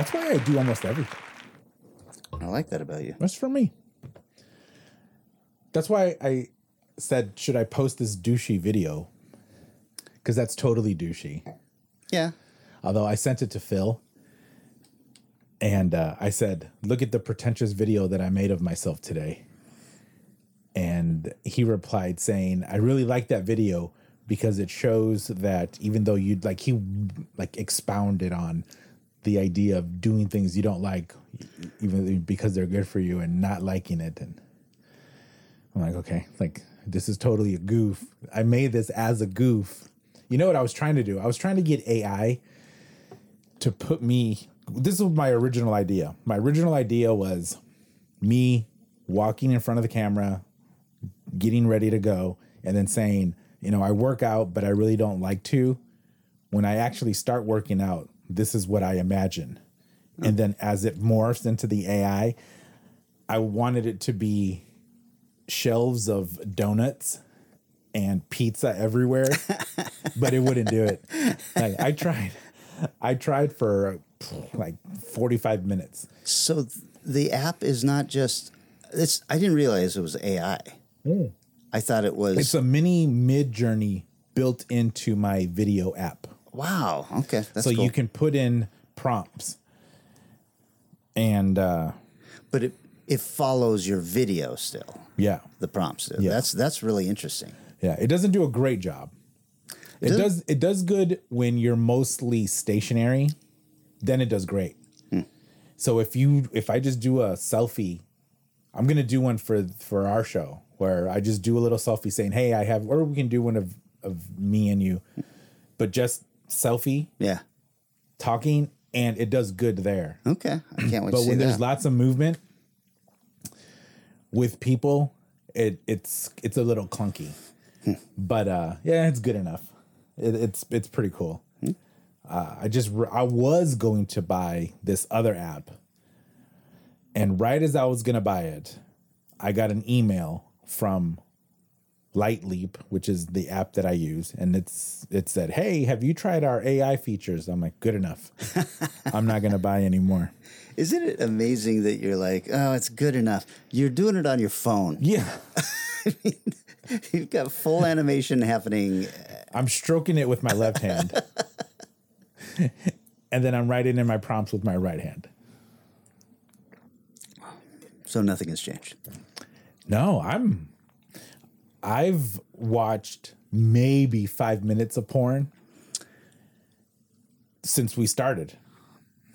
That's why I do almost everything. I like that about you. That's for me. That's why I said, should I post this douchey video? Because that's totally douchey. Yeah. Although I sent it to Phil and uh, I said, look at the pretentious video that I made of myself today. And he replied saying, I really like that video because it shows that even though you'd like, he like expounded on the idea of doing things you don't like, even because they're good for you and not liking it. And I'm like, okay, like this is totally a goof. I made this as a goof. You know what I was trying to do? I was trying to get AI to put me. This was my original idea. My original idea was me walking in front of the camera, getting ready to go, and then saying, you know, I work out, but I really don't like to. When I actually start working out, this is what I imagine. And then as it morphs into the AI, I wanted it to be shelves of donuts and pizza everywhere, but it wouldn't do it. Like, I tried, I tried for like 45 minutes. So the app is not just it's I didn't realize it was AI. Mm. I thought it was It's a mini Midjourney built into my video app. Wow. Okay. That's so cool. you can put in prompts and uh but it it follows your video still. yeah The prompts do. Yeah. That's that's really interesting. yeah it doesn't do a great job it Does- does it does good when you're mostly stationary then it does great so if you if i just do a selfie i'm gonna do one for for our show where i just do a little selfie saying hey i have or we can do one of of me and you but just selfie Yeah. talking and it does good there Okay. I can't wait but to see when there's that. lots of movement with people it it's it's a little clunky but uh yeah it's good enough it, it's it's pretty cool uh, i just i was going to buy this other app and right as i was gonna buy it i got an email from Lightleap which is the app that i use and it's it said hey have you tried our ai features i'm like good enough i'm not gonna buy anymore Isn't it amazing that you're like, oh, it's good enough? You're doing it on your phone. yeah I mean, You've got full animation happening. I'm stroking it with my left hand. and then I'm writing in my prompts with my right hand. So nothing has changed. No, I'm I've watched maybe 5 minutes of porn since we started.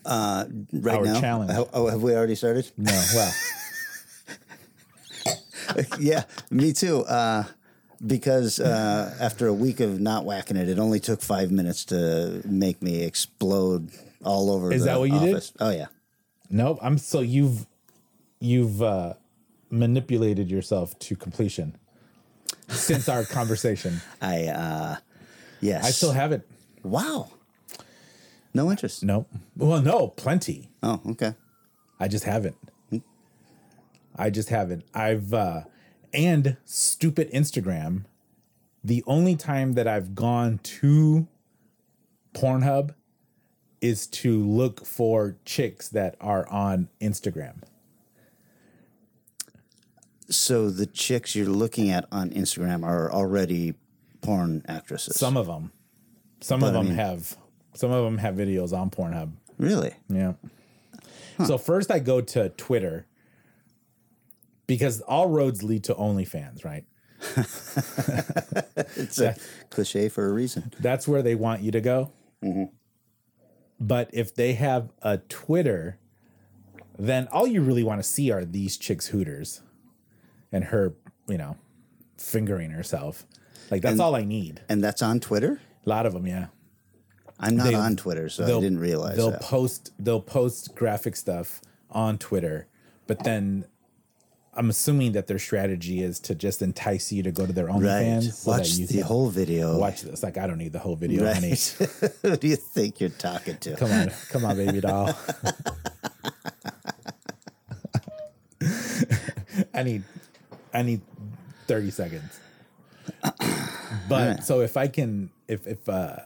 Uh, Right Our now. challenge. Oh, have we already started? No, well, yeah, me too. Uh, because uh, after a week of not whacking it, it only took five minutes to make me explode all over. Is the that what you did? office. Oh yeah. nope, I'm so you've you've uh manipulated yourself to completion since our conversation. I uh, yes. I still have it. wow. No interest. Nope. Well, no, plenty. Oh, okay. I just haven't. I just haven't. I've uh and stupid Instagram. The only time that I've gone to Pornhub is to look for chicks that are on Instagram. So the chicks you're looking at on Instagram are already porn actresses. Some of them, some But of I them mean- have, some of them have videos on Pornhub. really? Yeah. So first I go to Twitter because all roads lead to OnlyFans, right? It's a cliche for a reason. That's where they want you to go. Mm-hmm. But if they have a Twitter, then all you really want to see are these chicks' hooters and her, you know, fingering herself. Like that's And- all I need. And that's on Twitter. A lot of them, yeah. I'm not They- on Twitter, so I didn't realize they'll that. post they'll post graphic stuff on Twitter, but then I'm assuming that their strategy is to just entice you to go to their right. OnlyFans. so that Watch the whole video. watch this. Like I don't need the whole video, honey. Who do you think you're talking to? Come on, come on, baby doll. I need, I need thirty seconds. But so if I can, if if uh,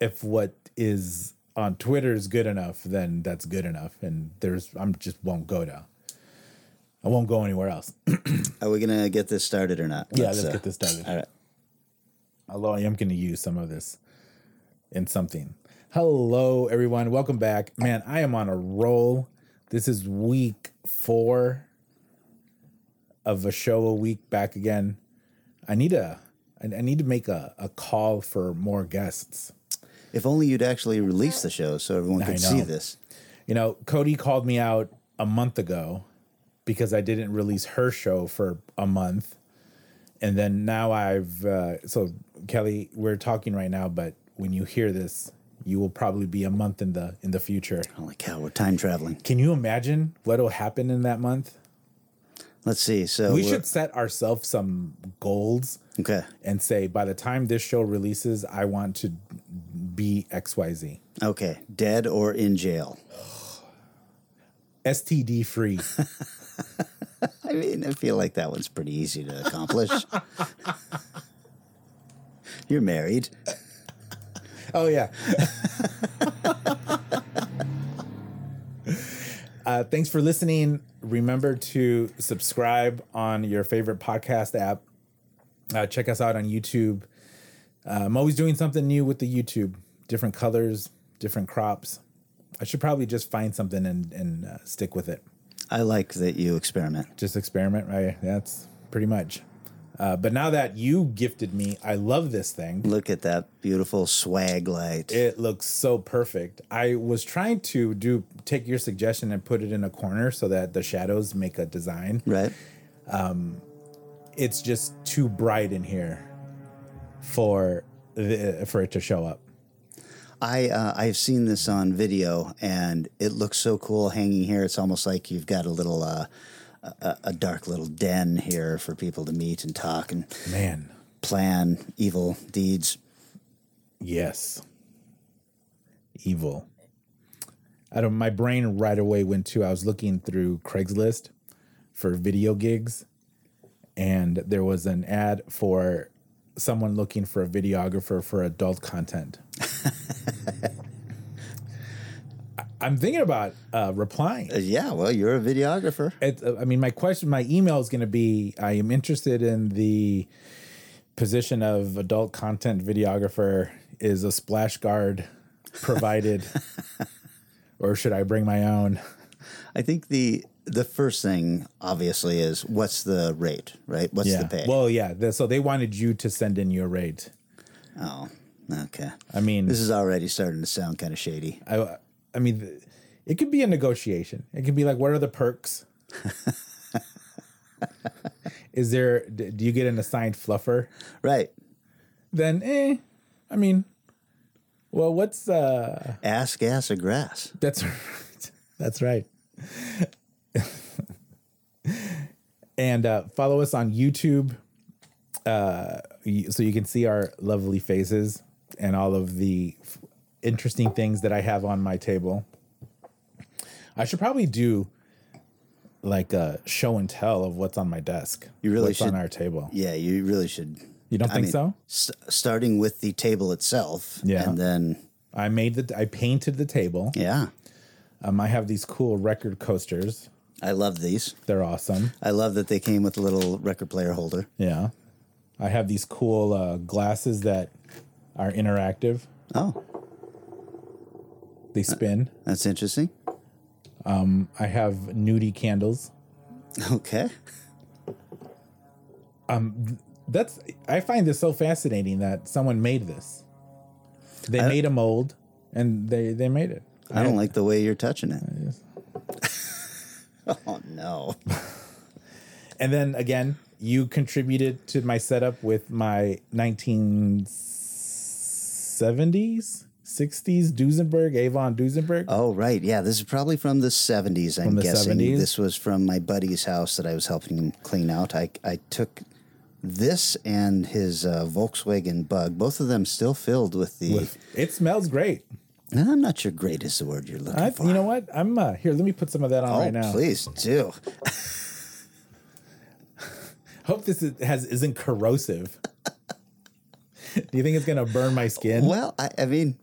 if what is on Twitter is good enough, then that's good enough. And there's I'm just won't go to. I won't go anywhere else. Are we gonna get this started or not? yeah, let's get this started. All right. Although I am going to use some of this in something. Hello, everyone. Welcome back. Man, I am on a roll. This is week four of a show a week back again. I need a I I need to make a, a call for more guests. If only you'd actually release the show so everyone could see this. You know, Cody called me out a month ago because I didn't release her show for a month. And then now I've, uh, so Kelly, we're talking right now, but when you hear this, you will probably be a month in the in the future. Holy cow, we're time traveling. Can you imagine what'll happen in that month? Let's see. So We should set ourselves some goals Okay. and say by the time this show releases, I want to be XYZ. Okay. Dead or in jail. STD free. I mean, I feel like that one's pretty easy to accomplish. You're married. Oh yeah. uh, thanks for listening. Remember to subscribe on your favorite podcast app. Uh, check us out on YouTube. Uh, I'm always doing something new with the YouTube. Different colors, different crops. I should probably just find something and and uh, stick with it. I like that you experiment. Just experiment, right? That's pretty much. Uh, but now that you gifted me, I love this thing. Look at that beautiful swag light. It looks so perfect. I was trying to do take your suggestion and put it in a corner so that the shadows make a design. right? It's just too bright in here for the, for it to show up. I uh, I've seen this on video and it looks so cool hanging here. It's almost like you've got a little uh, a, a dark little den here for people to meet and talk and Man, plan evil deeds. yes. Evil. I don't my brain right away went to I was looking through Craigslist for video gigs and there was an ad for someone looking for a videographer for adult content. I'm thinking about uh, replying. Uh, yeah, well, you're a videographer. It, uh, I mean, my question, my email is going to be: I am interested in the position of adult content videographer. Is a splash guard provided, or should I bring my own? I think the the first thing obviously is what's the rate, right? What's Yeah. the pay? Well, yeah. the- so they wanted you to send in your rate. oh, okay. I mean, This is already starting to sound kind of shady. I, I mean, it could be a negotiation. It could be like, what are the perks? is there? Do you get an assigned fluffer? Right. Then, eh. I mean, well, what's uh? Ass, gas, or grass. That's right. That's right. and uh, follow us on YouTube, uh, so you can see our lovely faces and all of the f- interesting things that I have on my table. I should probably do like a show and tell of what's on my desk. You really what's on should. our table. Yeah, you really should. You don't I think mean, so? st- starting with the table itself. Yeah. And then, I made the I painted the table. yeah, Um, I have these cool record coasters. I love these. They're awesome. I love that they came with a little record player holder. Yeah. I have these cool uh, glasses that are interactive. Oh, They spin. that's interesting. I have nudie candles. Okay. Um, That's I find this so fascinating that someone made this. They made a mold and they they made it. I don't like the way you're touching it. oh, no. And then again, you contributed to my setup with my 1970s, 60s Duesenberg, Avon Duesenberg. Oh, right. Yeah, this is probably from the 70s, I'm the guessing. 70s? This was from my buddy's house that I was helping him clean out. I, I took this and his uh, Volkswagen Bug, both of them still filled with the. It smells great. I'm not sure great is the word you're looking I, for. you know what? I'm uh, here. Let me put some of that on oh, right now. please do. Hope this is, has isn't corrosive. Do you think it's gonna burn my skin? Well, I, I mean,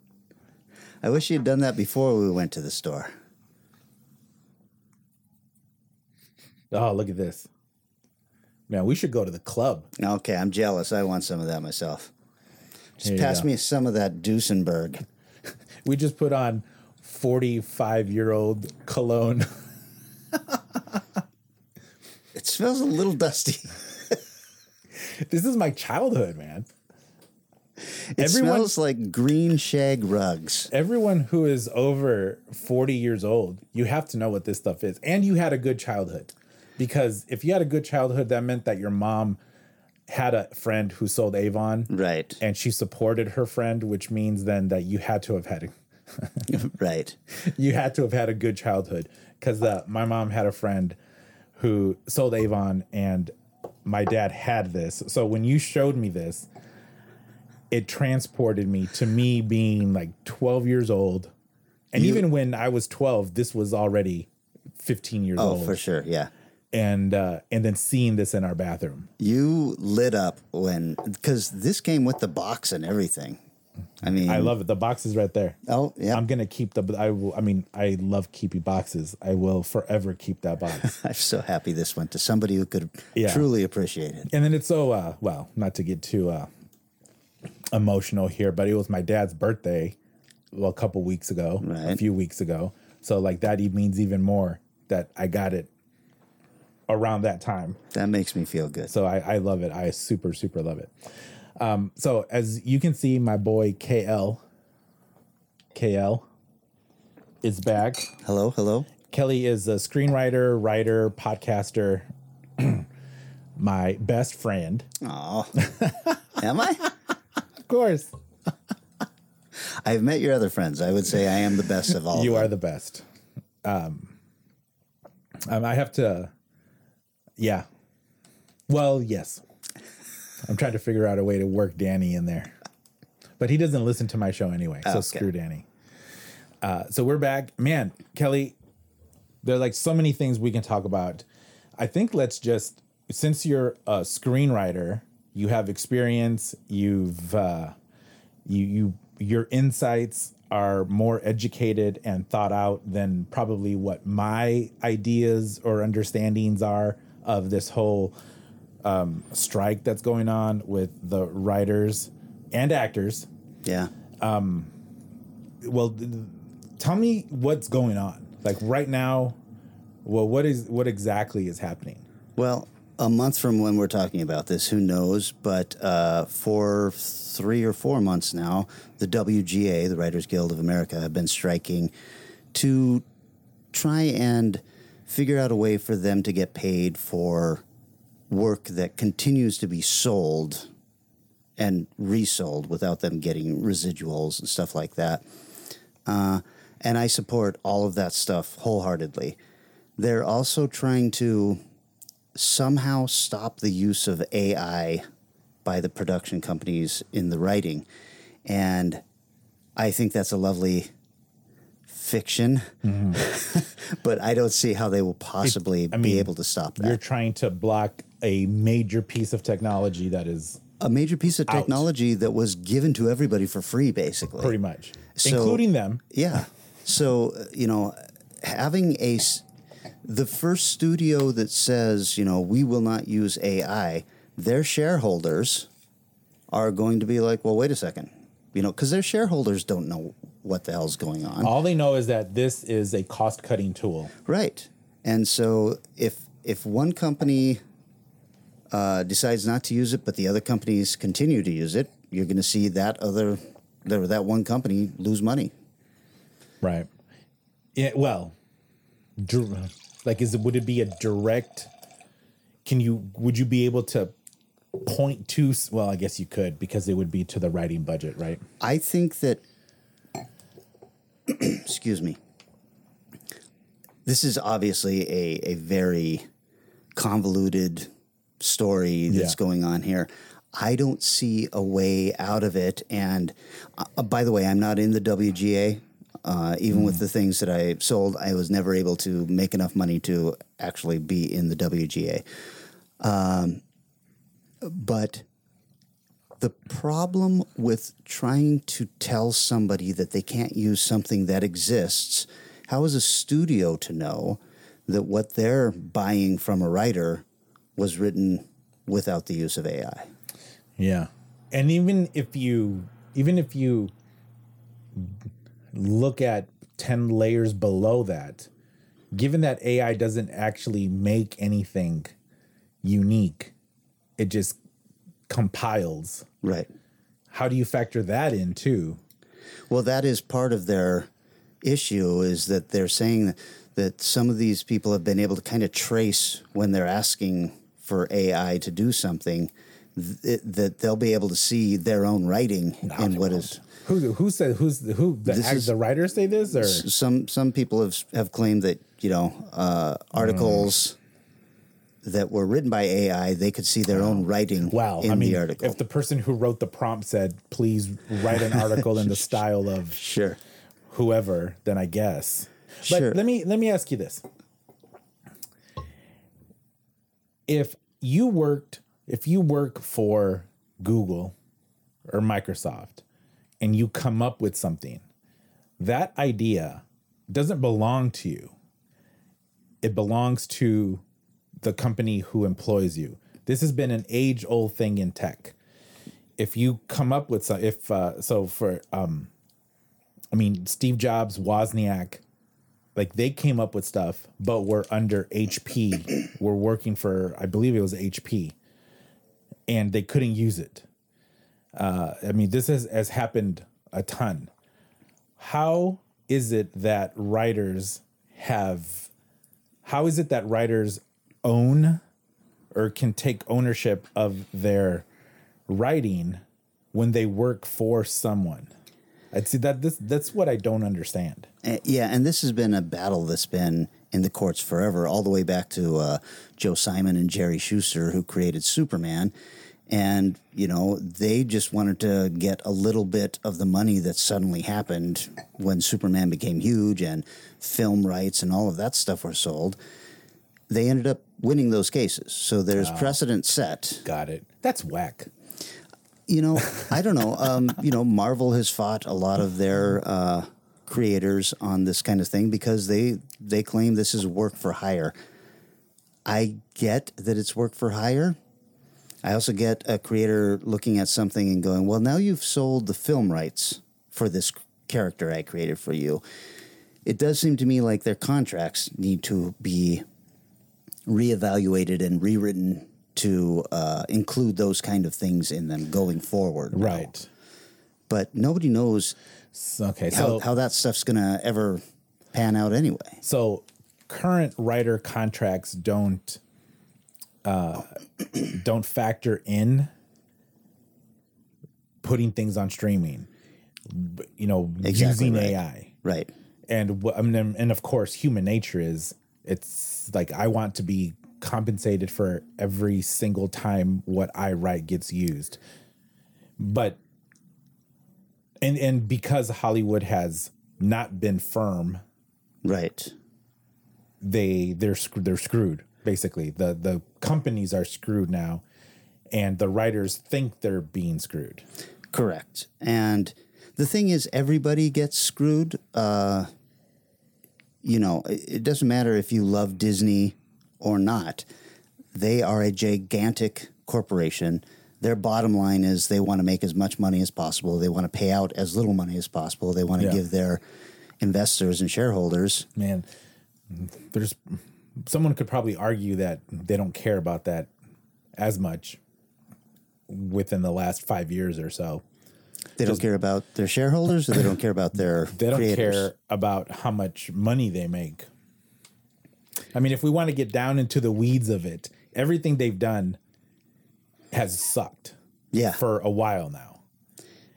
I wish you'd done that before we went to the store. Oh, look at this. Man, we should go to the club. Okay, I'm jealous. I want some of that myself. Just pass go. me some of that Duesenberg. We just put on 45 year old cologne. It smells a little dusty. this is my childhood, man. It Everyone- smells like green shag rugs. Everyone who is over 40 years old, you have to know what this stuff is. And you had a good childhood. Because if you had a good childhood, that meant that your mom had a friend who sold Avon Right. and she supported her friend, which means then that you had to have had a, right. you had to have had a good childhood because uh, my mom had a friend who sold Avon and my dad had this. So when you showed me this, it transported me to me being like 12 years old. And You- even when I was 12, this was already 15 years old. Oh, old. for sure. Yeah. And uh, and then seeing this in our bathroom. You lit up when, because this came with the box and everything. I mean, I love it. The box is right there. Oh, yeah. I'm gonna keep the. I will. I mean, I love keeping boxes. I will forever keep that box. I'm so happy this went to somebody who could Yeah. truly appreciate it. and then it's so uh well not to get too uh emotional here but it was my dad's birthday well a couple weeks ago a few weeks ago so like that means even more that i got it around that time That makes me feel good. so i, I love it i super super love it um so as you can see my boy kl kl is back Hello, hello. Kelly is a screenwriter, writer, podcaster, my best friend. Oh, am I? Of course. I've met your other friends. I would say I am the best of all. You of are the best. Um, um, I have to, yeah. Well, yes. I'm trying to figure out a way to work Danny in there, but he doesn't listen to my show anyway. So Okay. screw Danny. Uh, so we're back, man. Kelly, there are like so many things we can talk about. I think let's just since you're a screenwriter, you have experience. You've uh, you you your insights are more educated and thought out than probably what my ideas or understandings are of this whole um, strike that's going on with the writers and actors. Yeah. Um, Well, th- tell me what's going on. Like right now, well, what is what exactly is happening? Well, a month from when we're talking about this, who knows? But uh, for three or four months now, the WGA, the Writers Guild of America, have been striking to try and figure out a way for them to get paid for work that continues to be sold and resold without them getting residuals and stuff like that. Uh, and I support all of that stuff wholeheartedly. They're also trying to somehow stop the use of AI by the production companies in the writing. And I think that's a lovely fiction, mm-hmm. but I don't see how they will possibly I be mean, able to stop that. You're trying to block a major piece of technology that is A major piece of Out. technology that was given to everybody for free, basically. pretty much, So- including them. Yeah. So, you know, having a the first studio that says, you know, we will not use AI, their shareholders are going to be like, well, wait a second. You know, cuz their shareholders don't know what the hell's going on. All they know is that this is a cost cutting tool. Right. And so if if one company uh, decides not to use it, but the other companies continue to use it, you're going to see that other that that one company lose money. Right. Yeah. Well, like, is it would it be a direct? Can you would you be able to point to? Well, I guess you could because it would be to the writing budget, right? I think that, excuse me, this is obviously a, a very convoluted story that's Yeah. going on here. I don't see a way out of it. And uh, by the way, I'm not in the WGA. Uh, even with the things that I sold, I was never able to make enough money to actually be in the WGA. Um, but The problem with trying to tell somebody that they can't use something that exists, how is a studio to know that what they're buying from a writer was written without the use of AI? Yeah. And even if you even if you look at 10 layers below that, given that AI doesn't actually make anything unique, it just compiles. Right. How do you factor that in too? Well, that is part of their issue is that they're saying that, some of these people have been able to kind of trace when they're asking for AI to do something th- that they'll be able to see their own writing in what is Who who said who's the, who the, This is- the writers say this or some some people have have claimed that you know uh, articles that were written by AI they could see their own writing wow in I mean the article. if the person who wrote the prompt said please write an article in the style of sure. whoever then I guess but Sure. let me let me ask you this if you worked if you work for Google or Microsoft and you come up with something that idea doesn't belong to you. It belongs to the company who employs you. This has been an age old thing in tech. If you come up with some if uh, so for um i mean steve jobs wozniak like they came up with stuff but were under hp were working for i believe it was hp and they couldn't use it uh, i mean this has, has happened a ton. How is it that writers have how is it that writers own or can take ownership of their writing when they work for someone? I'd see that this that's what i don't understand. Uh, yeah, and this has been a battle that's been in the courts forever, all the way back to uh, Joe Simon and Jerry Shuster, who created Superman. And, you know, they just wanted to get a little bit of the money that suddenly happened when Superman became huge and film rights and all of that stuff were sold. They ended up winning those cases. So there's precedent set got it that's whack you know, I don't know. Um, you know, Marvel has fought a lot of their uh, creators on this kind of thing because they they claim this is work for hire. I get that it's work for hire. I also get a creator looking at something and going, "Well, now you've sold the film rights for this character I created for you." It does seem to me like their contracts need to be reevaluated and rewritten to uh, include those kind of things in them going forward. now. right But nobody knows okay how, so how that stuff's going to ever pan out anyway. so current writer contracts don't uh don't factor in putting things on streaming you know Exactly using right. ai Right. and I mean, and of course human nature is it's like i want to be compensated for every single time what i write gets used but and and because hollywood has not been firm Right. they they're they're screwed basically the the companies are screwed now and the writers think they're being screwed Correct. And the thing is, everybody gets screwed. Uh, you know, it, it doesn't matter if you love Disney or not. They are a gigantic corporation. Their bottom line is they want to make as much money as possible. They want to pay out as little money as possible. They want to Yeah. give their investors and shareholders man there's someone could probably argue that they don't care about that as much within the last five years or so. They don't care about their shareholders, or they don't care about their they don't creators. care about how much money they make. I mean if we want to get down into the weeds of it everything they've done has sucked Yeah, for a while now.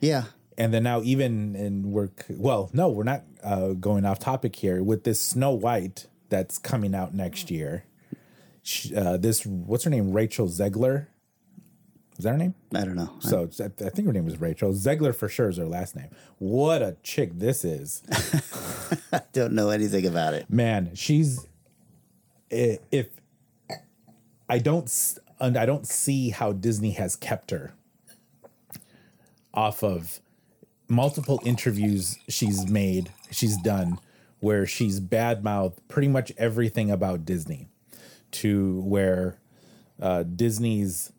Yeah, and then now even in work well no we're not uh, going off topic here with this snow white that's coming out next year sh- uh, this what's her name rachel zegler is that her name I don't know. so I I think her name was Rachel Zegler for sure is her last name. What a chick this is, I don't know anything about it. man. She's if I don't and I don't see how Disney has kept her off of multiple interviews she's made, she's done, where she's badmouthed pretty much everything about Disney to where uh, Disney's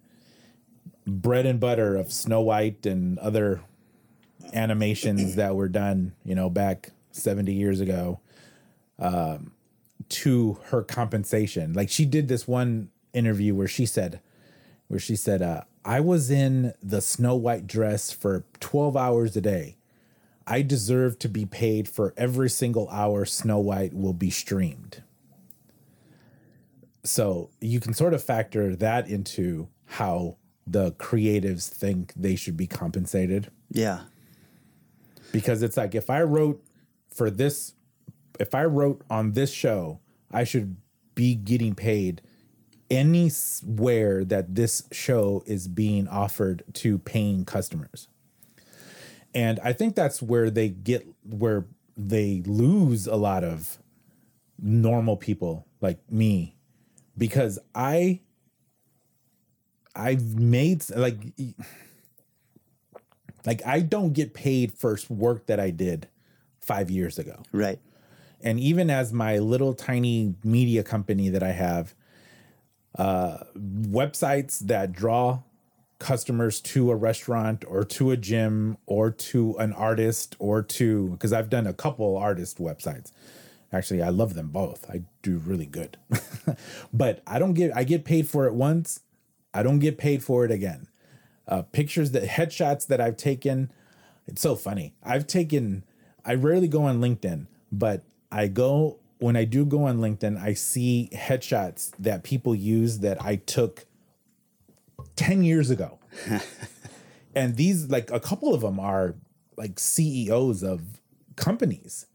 bread and butter of Snow White and other animations that were done, you know, back 70 years ago, um, to her compensation. Like she did this one interview where she said, where she said, uh, I was in the Snow White dress for 12 hours a day. I deserve to be paid for every single hour Snow White will be streamed. So you can sort of factor that into how the creatives think they should be compensated Yeah. because it's like if I wrote for this, if I wrote on this show, I should be getting paid anywhere that this show is being offered to paying customers. And I think that's where they get where they lose a lot of normal people like me because I I've made like like I don't get paid for work that I did 5 years ago. Right. And even as my little tiny media company that I have, uh, websites that draw customers to a restaurant or to a gym or to an artist or to, because I've done a couple artist websites. Actually, I love them both. I do really good. but I don't get, I get paid for it once. I don't get paid for it again. Uh, pictures that, headshots that I've taken, it's so funny. I've taken, I rarely go on LinkedIn, but I go when I do go on LinkedIn, I see headshots that people use that I took 10 years ago. and these like a couple of them are like CEOs of companies.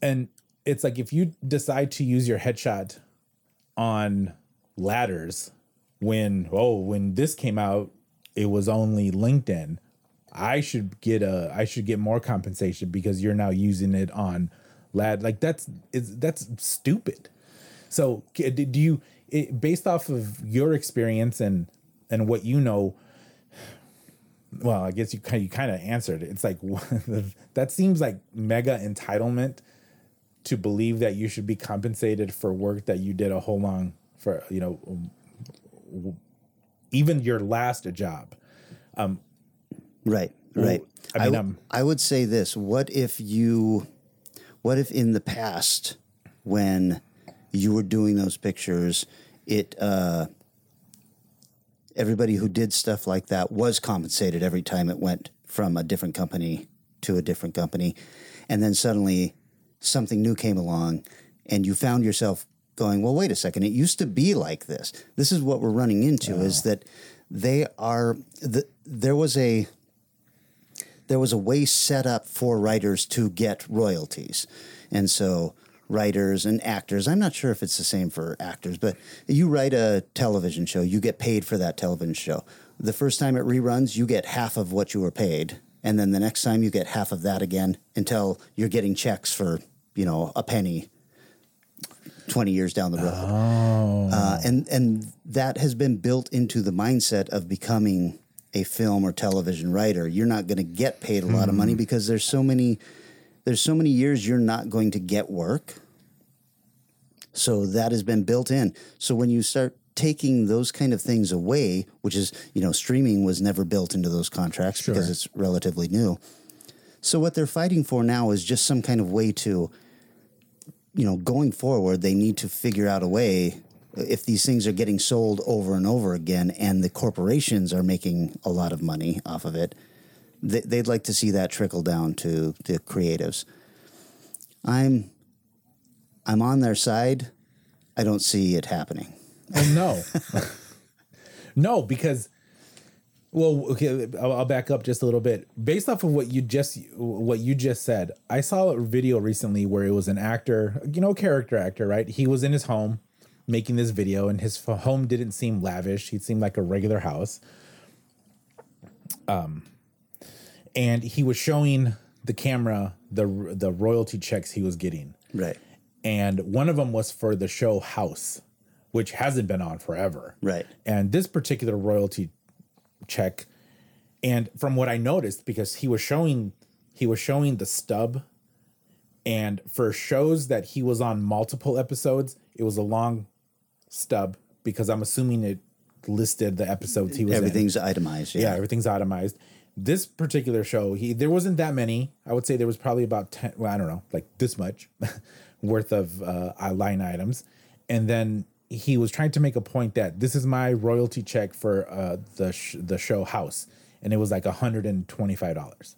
And it's like if you decide to use your headshot on ladders when oh when this came out it was only LinkedIn I should get a I should get more compensation because you're now using it on lad like that's it's that's stupid so do you it, based off of your experience and and what you know well i guess you kind you kind of answered it's like that seems like mega entitlement to believe that you should be compensated for work that you did a whole long for you know even your last job. Um right right. I I, mean, w- um, I would say this what if you what if in the past when you were doing those pictures it uh everybody who did stuff like that was compensated every time it went from a different company to a different company. And then suddenly something new came along and you found yourself going well wait a second it used to be like this. This is what we're running into is that they are the, there was a there was a way set up for writers to get royalties. And so writers and actors, I'm not sure if it's the same for actors, but you write a television show, you get paid for that television show. The first time it reruns, you get half of what you were paid. And then the next time you get half of that again until you're getting checks for, you know, a penny 20 years down the road. Oh. Uh, and and that has been built into the mindset of becoming a film or television writer. You're not going to get paid a lot of money because there's so many there's so many years you're not going to get work. So that has been built in. So when you start taking those kind of things away, which is, you know, streaming was never built into those contracts because it's relatively new. So what they're fighting for now is just some kind of way to you know, going forward, they need to figure out a way if these things are getting sold over and over again and the corporations are making a lot of money off of it, they'd like to see that trickle down to the creatives. I'm I'm on their side. I don't see it happening. Oh no, no, because well, okay, I'll, I'll back up just a little bit. Based off of what you just what you just said, I saw a video recently where it was an actor, you know, character actor, right? He was in his home making this video, and his home didn't seem lavish. He seemed like a regular house. Um, and he was showing the camera the the royalty checks he was getting Right. And one of them was for the show House, which hasn't been on forever. Right. And this particular royalty check And from what I noticed, because he was showing he was showing the stub, and for shows that he was on multiple episodes, it was a long stub because I'm assuming it listed the episodes he was in. Everything's itemized. Yeah, Yeah. everything's itemized. This particular show, he there wasn't that many. I would say there was probably about ten. Well, I don't know, like this much worth of uh, line items, and then he was trying to make a point that this is my royalty check for uh, the sh- the show House, and it was like hundred and twenty five dollars.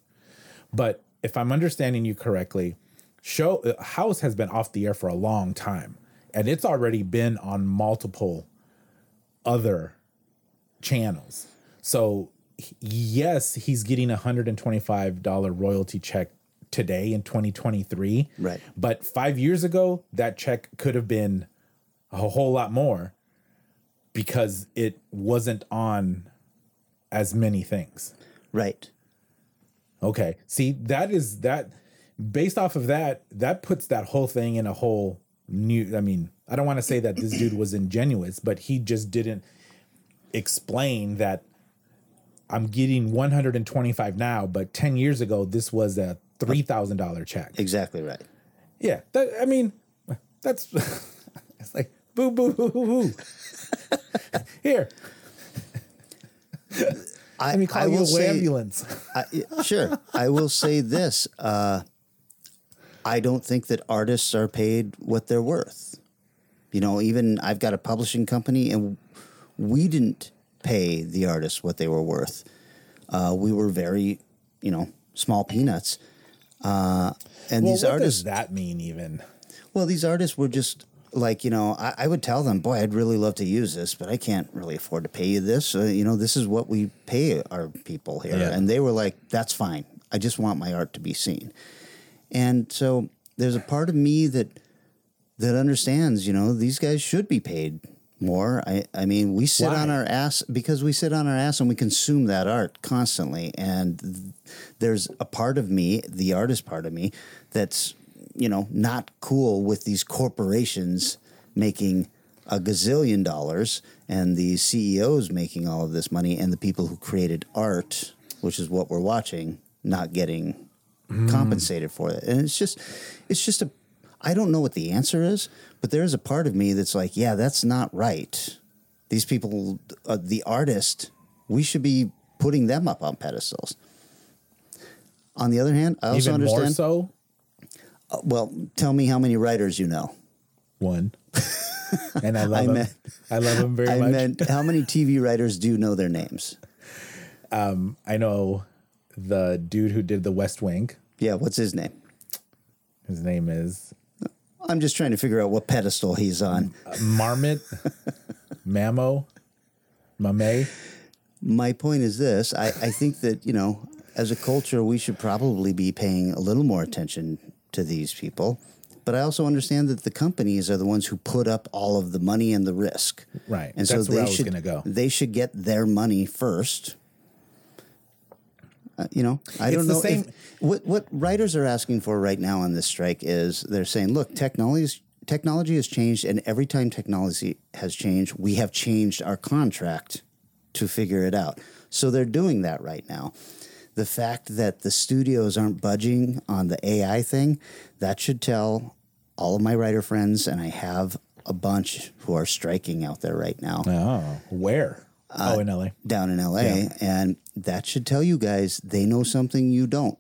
But if I'm understanding you correctly, show uh, House has been off the air for a long time, and it's already been on multiple other channels. So yes, he's getting a hundred and twenty-five dollar royalty check today in 2023. Right. But five years ago, that check could have been a whole lot more because it wasn't on as many things. Right. Okay. See, that is that based off of that, that puts that whole thing in a whole new I mean, I don't want to say that this dude was ingenuous, but he just didn't explain that I'm getting 125 now, but 10 years ago this was a $3,000 check. Exactly right. Yeah. That, I mean, that's it's like boo boo boo boo boo. Here, I, let me call I you will a say, ambulance. I, sure. I will say this. Uh, I don't think that artists are paid what they're worth. You know, even I've got a publishing company, and we didn't pay the artists what they were worth. Uh, we were very, you know, small peanuts. Uh, and Well, these what artists, does that mean even? well, these artists were just like, you know, I, I would tell them, boy, I'd really love to use this, but I can't really afford to pay you this. Uh, you know, this is what we pay our people here. Yeah. And they were like, that's fine. I just want my art to be seen. And so there's a part of me that that understands, you know, these guys should be paid more. I, I mean, we sit Why? on our ass because we sit on our ass and we consume that art constantly. And th- there's a part of me, the artist part of me, that's, you know, not cool with these corporations making a gazillion dollars and the CEOs making all of this money and the people who created art, which is what we're watching, not getting mm. compensated for it. And it's just, it's just a, I don't know what the answer is, but there's a part of me that's like, yeah, that's not right. These people, uh, the artist, we should be putting them up on pedestals. On the other hand, I also even more understand. so uh, well, tell me how many writers you know. one. and I love I him. meant- I love him very I much. meant how many TV writers do you know their names? I know the dude who did the West Wing. Yeah, what's his name? His name is I'm just trying to figure out what pedestal he's on. Marmot, Mamo, Mame. My point is this I, I think that, you know, as a culture, we should probably be paying a little more attention to these people. But I also understand that the companies are the ones who put up all of the money and the risk. Right. And That's so they should go. They should get their money first. Uh, you know, I It's don't the know same- if, what what writers are asking for right now on this strike is they're saying, look, technology technology has changed, and every time technology has changed, we have changed our contract to figure it out. So they're doing that right now. The fact that the studios aren't budging on the AI thing, that should tell all of my writer friends, and I have a bunch who are striking out there right now Oh, where? oh, in LA. down in LA. And that should tell you guys they know something you don't.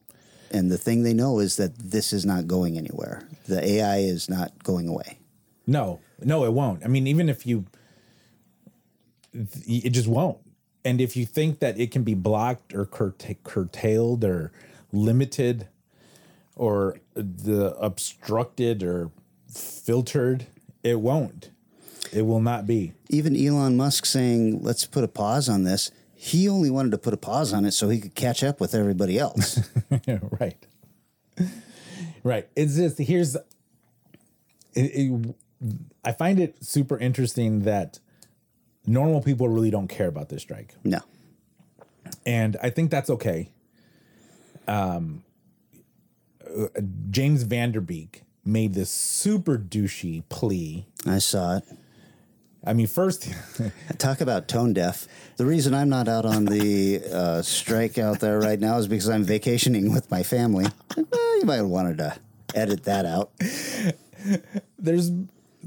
And the thing they know is that this is not going anywhere. The AI is not going away. No, no, it won't. I mean, even if you, it just won't. And if you think that it can be blocked or curta- curtailed or limited or the obstructed or filtered, it won't. It will not be. Even Elon Musk saying, let's put a pause on this. He only wanted to put a pause on it so he could catch up with everybody else. right. Right. It's just here's. It, it, I find it super interesting that normal people really don't care about this strike. no. and I think that's okay. Um, uh, James Van Der Beek made this super douchey plea I saw it. I mean, first, Talk about tone deaf. The reason I'm not out on the uh, strike out there right now is because I'm vacationing with my family. Well, you might have wanted to edit that out. there's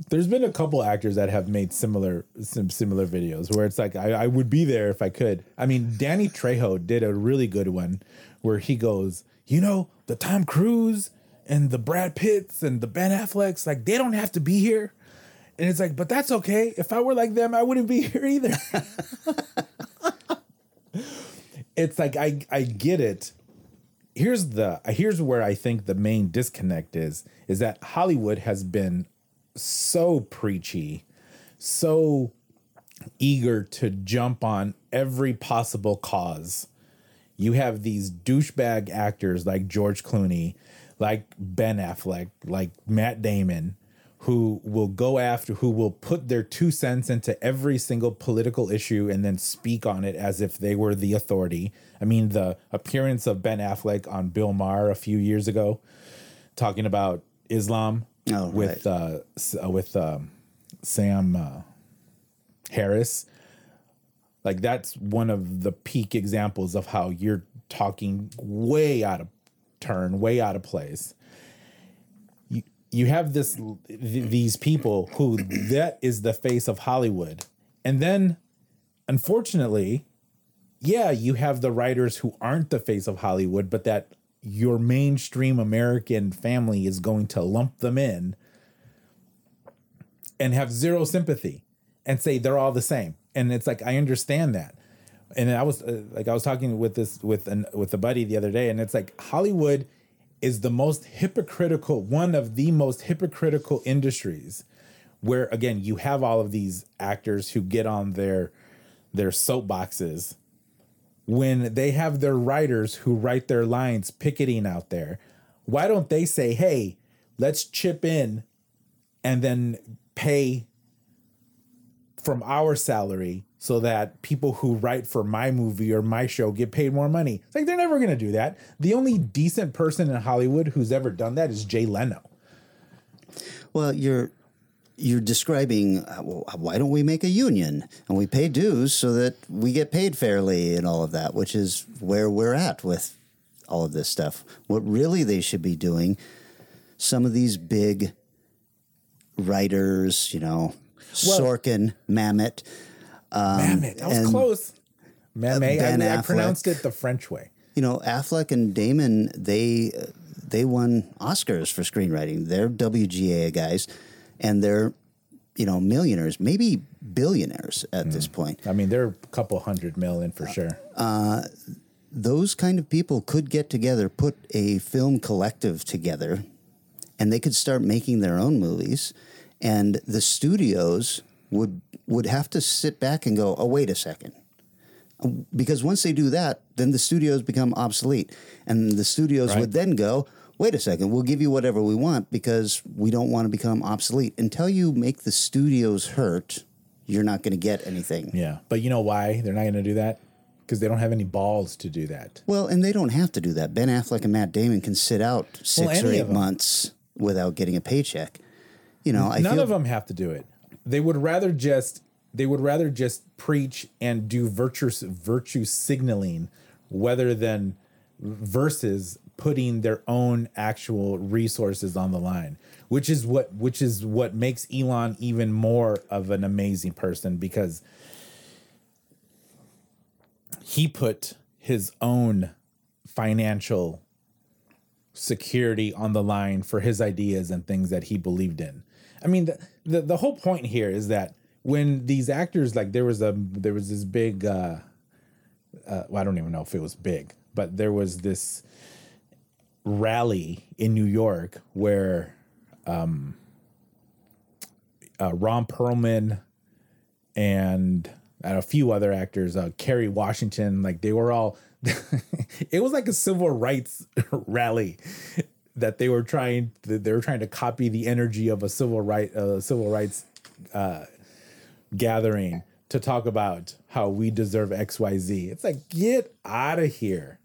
there's been a couple actors that have made similar some similar videos where it's like I, I would be there if I could. I mean, Danny Trejo did a really good one where he goes, you know, the Tom Cruise and the Brad Pitts and the Ben Afflecks, like they don't have to be here. And it's like, but that's okay. If I were like them, I wouldn't be here either. it's like I I get it. Here's the here's where I think the main disconnect is is that Hollywood has been so preachy, so eager to jump on every possible cause. You have these douchebag actors like George Clooney, like Ben Affleck, like Matt Damon, who will go after, who will put their two cents into every single political issue and then speak on it as if they were the authority. I mean, the appearance of Ben Affleck on Bill Maher a few years ago, talking about Islam Oh, with uh, s- uh, with um, Sam uh, Harris. Like that's one of the peak examples of how you're talking way out of turn, way out of place. You have this th- these people who that is the face of Hollywood, and then unfortunately, yeah, you have the writers who aren't the face of Hollywood, but that your mainstream American family is going to lump them in and have zero sympathy and say they're all the same. And it's like I understand that. And I was uh, like I was talking with this with an with a buddy the other day and it's like Hollywood is the most hypocritical one of the most hypocritical industries where again you have all of these actors who get on their their soapboxes when they have their writers who write their lines picketing out there. Why don't they say hey let's chip in and then pay from our salary so that people who write for my movie or my show get paid more money. It's like they're never going to do that. The only decent person in Hollywood who's ever done that is Jay Leno. Well, you're you're describing uh, well, why don't we make a union and we pay dues so that we get paid fairly and all of that, which is where we're at with all of this stuff. What really they should be doing, some of these big writers, you know, Well- Sorkin, Mamet, um, Mamet, that was Um, close. Mamet, uh, Ben I, I pronounced it the French way. you know, Affleck and Damon, they they won Oscars for screenwriting. They're WGA guys, and they're you know millionaires, maybe billionaires at this hmm. point. I mean, they're a couple hundred million for sure. Uh, those kind of people could get together, put a film collective together, and they could start making their own movies. And the studios would would have to sit back and go, "Oh, wait a second. because once they do that, then the studios become obsolete, and the studios Right. would then go, "Wait a second, we'll give you whatever we want because we don't want to become obsolete." Until you make the studios hurt, you're not going to get anything. Yeah. But you know why they're not going to do that? Because they don't have any balls to do that. Well, and they don't have to do that. Ben Affleck and Matt Damon can sit out six or eight months without getting a paycheck. You know, I None feel of them have to do it. They would rather just they would rather just preach and do virtue virtue signaling rather than versus putting their own actual resources on the line which is what which is what makes Elon even more of an amazing person because he put his own financial security on the line for his ideas and things that he believed in. I mean, the, the the whole point here is that when these actors like there was a there was this big uh, uh well, I don't even know if it was big, but there was this rally in New York where um uh, Ron Perlman and and a few other actors, uh, Kerry Washington, like they were all. it was like a civil rights rally that they were trying. They were trying to copy the energy of a civil right, uh, civil rights uh, gathering to talk about how we deserve X, Y, Z. It's like get out of here.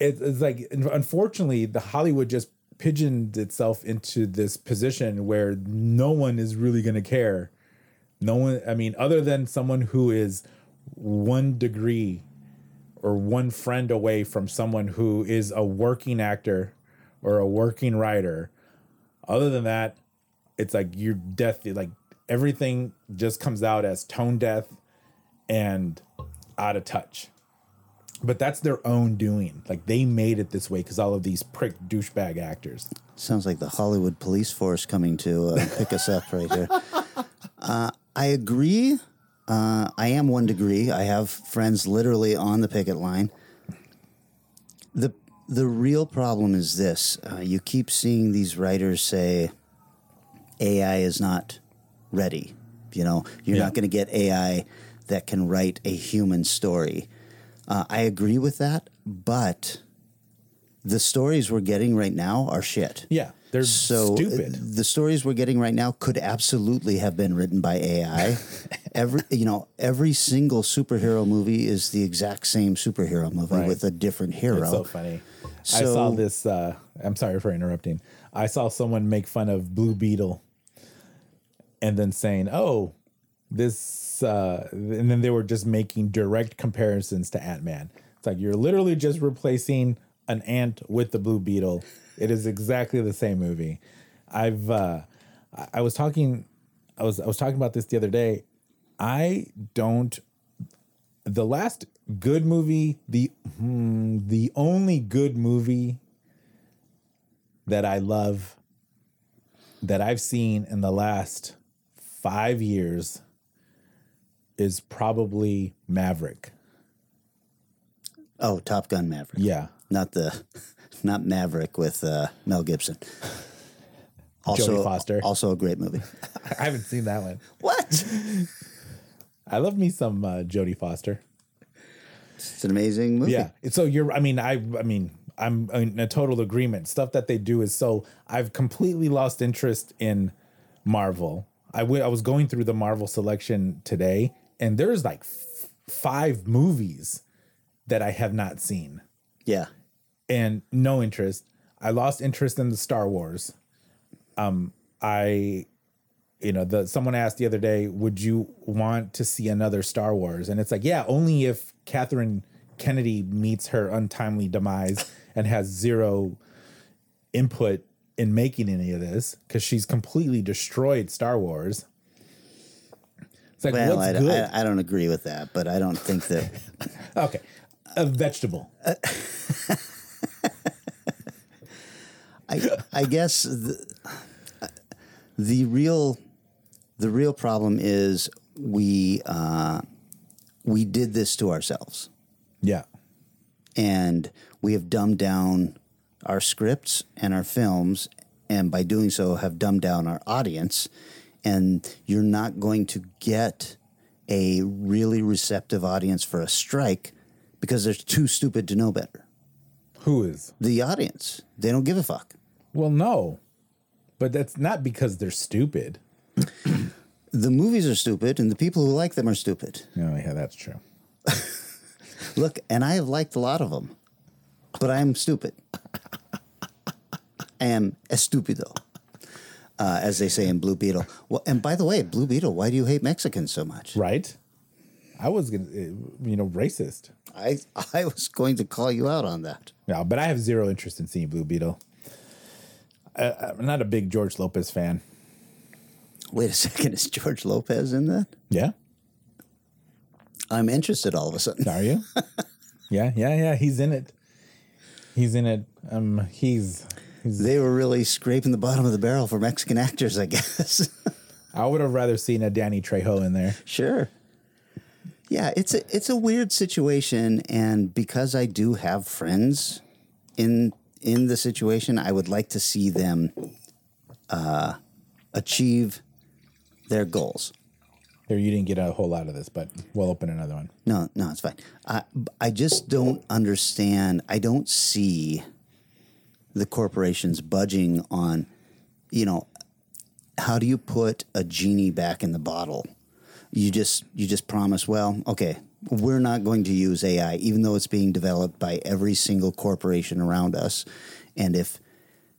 It, it's like unfortunately, the Hollywood just pigeoned itself into this position where no one is really going to care No one, I mean, other than someone who is one degree or one friend away from someone who is a working actor or a working writer, other than that, it's like you're death, like everything just comes out as tone deaf and out of touch. But that's their own doing. Like they made it this way because all of these prick douchebag actors. Sounds like the Hollywood police force coming to uh, pick us up right here. Uh, I agree. Uh, I am one degree. I have friends literally on the picket line. The real problem is this: uh, you keep seeing these writers say AI is not ready. You know, you're Yeah. not going to get AI that can write a human story. Uh, I agree with that, but the stories we're getting right now are shit. Yeah, they're So uh, stupid. the stories we're getting right now could absolutely have been written by AI. every you know every single superhero movie is the exact same superhero movie Right. with a different hero. It's so funny. I saw this. Uh, I'm sorry for interrupting. I saw someone make fun of Blue Beetle, and then saying, "Oh, this," uh, and then they were just making direct comparisons to Ant Man. It's like you're literally just replacing an ant with the Blue Beetle. It is exactly the same movie. I've. Uh, I was talking. I was. I was talking about this the other day. I don't the last good movie, the hmm, the only good movie that I love that I've seen in the last five years is probably Maverick. oh, Top Gun Maverick. Yeah. Not the not Maverick with uh, Mel Gibson. Also, Foster. Also a great movie. I haven't seen that one. what? I love me some uh, Jodie Foster. It's an amazing movie. Yeah. So you're I mean I I mean I'm in a total agreement. Stuff that they do is so I've completely lost interest in Marvel. I I was going through the Marvel selection today and there's like f- five movies that I have not seen Yeah. and no interest. I lost interest in the Star Wars. Um I you know, the someone asked the other day, would you want to see another Star Wars? And it's like, yeah, only if Catherine Kennedy meets her untimely demise and has zero input in making any of this because she's completely destroyed Star Wars. It's like, Well, what's I, good? I, I don't agree with that, but I don't think that. okay. A vegetable. I, I guess the, the real the real problem is we uh, we did this to ourselves, Yeah. and we have dumbed down our scripts and our films, and by doing so, have dumbed down our audience. And you're not going to get a really receptive audience for a strike because they're too stupid to know better. Who is? The audience, they don't give a fuck. Well, no. But that's not because they're stupid. The movies are stupid, and the people who like them are stupid. Oh, yeah, that's true. Look, and I have liked a lot of them, but I am stupid. I am estupido, uh, as they say in Blue Beetle. Well, and by the way, Blue Beetle, why do you hate Mexicans so much? Right? I was gonna, uh, you know, racist. I I was going to call you out on that. Yeah, but I have zero interest in seeing Blue Beetle. I, I'm not a big George Lopez fan. Wait a second, is George Lopez in that? Yeah, I'm interested all of a sudden. are you? yeah, yeah, yeah. He's in it. He's in it. Um, he's. he's They were really scraping the bottom of the barrel for Mexican actors, I guess. I would have rather seen a Danny Trejo in there. Sure. Yeah, it's a it's a weird situation, and because I do have friends in in the situation, I would like to see them uh, achieve their goals. Here, you didn't get a whole lot of this, but we'll open another one. No, no, it's fine. I I just don't understand. I don't see the corporations budging on, you know, how do you put a genie back in the bottle? You just you just promise, well, okay, we're not going to use AI, even though it's being developed by every single corporation around us. And if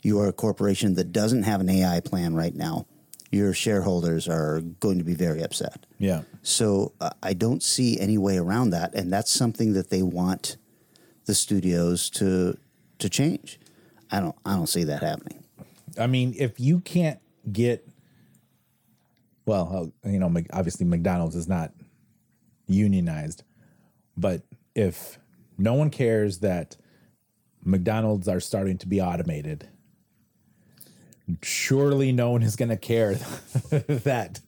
you are a corporation that doesn't have an AI plan right now, your shareholders are going to be very upset. Yeah. So uh, I don't see any way around that, and that's something that they want the studios to to change. I don't I don't see that happening. I mean, if you can't get, well, uh, you know, obviously McDonald's is not unionized, but if no one cares that McDonald's are starting to be automated, surely no one is going to care that.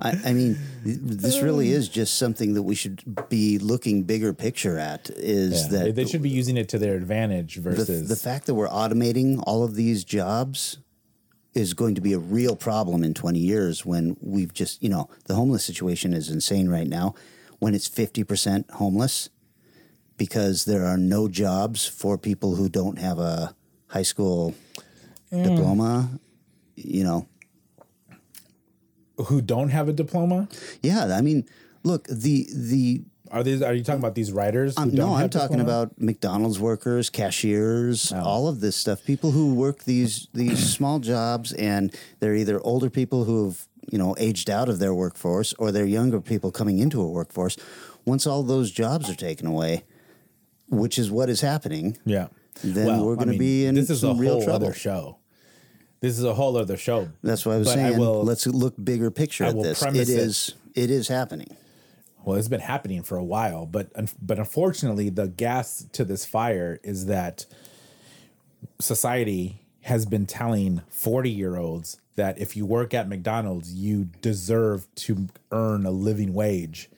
I, I mean, this really um. is just something that we should be looking bigger picture at. Is Yeah, that they should be using it to their advantage the, versus the fact that we're automating all of these jobs is going to be a real problem in 20 years when we've just, you know, the homeless situation is insane right now. When it's 50% homeless because there are no jobs for people who don't have a high school diploma, you know. who don't have a diploma. Yeah, I mean, look, the the Are these? Are you talking about these writers? Who Um, no, I'm talking about McDonald's workers, cashiers, Oh. all of this stuff. People who work these these small jobs, and they're either older people who've you know aged out of their workforce, or they're younger people coming into a workforce. Once all those jobs are taken away, which is what is happening, Yeah. Then we're I gonna be in this is some a real whole trouble. other show. This is a whole other show. that's what I was But saying. will, let's look bigger picture I at this. It it. is it is happening. well, it's been happening for a while, but but unfortunately, the gas to this fire is that society has been telling forty year olds that if you work at McDonald's, you deserve to earn a living wage,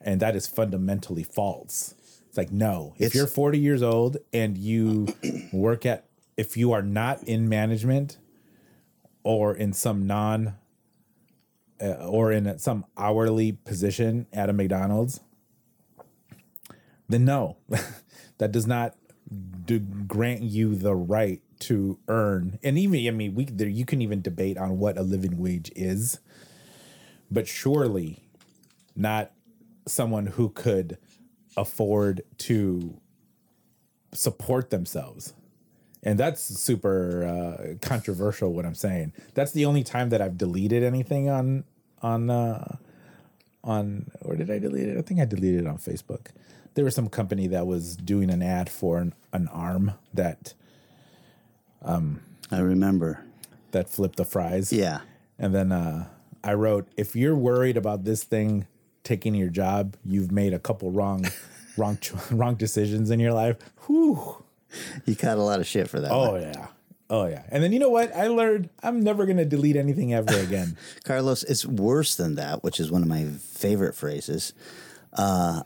and that is fundamentally false. Like no, if It's- you're forty years old and you work at if you are not in management or in some non uh, or in some hourly position at a McDonald's, then no, that does not do, grant you the right to earn. And even I mean, we there you can even debate on what a living wage is, but surely not someone who could afford to support themselves. And that's super uh, controversial. What I'm saying. That's the only time that I've deleted anything on on uh, on or did I delete it? I think I deleted it on Facebook. There was some company that was doing an ad for an, an arm that Um, I remember. that flipped the fries. Yeah. And then uh, I wrote, if you're worried about this thing taking your job, you've made a couple wrong wrong wrong decisions in your life. Whew. You caught a lot of shit for that. Oh one. yeah. Oh yeah. And then you know what? I learned I'm never gonna delete anything ever again. Carlos, it's worse than that, which is one of my favorite phrases, uh,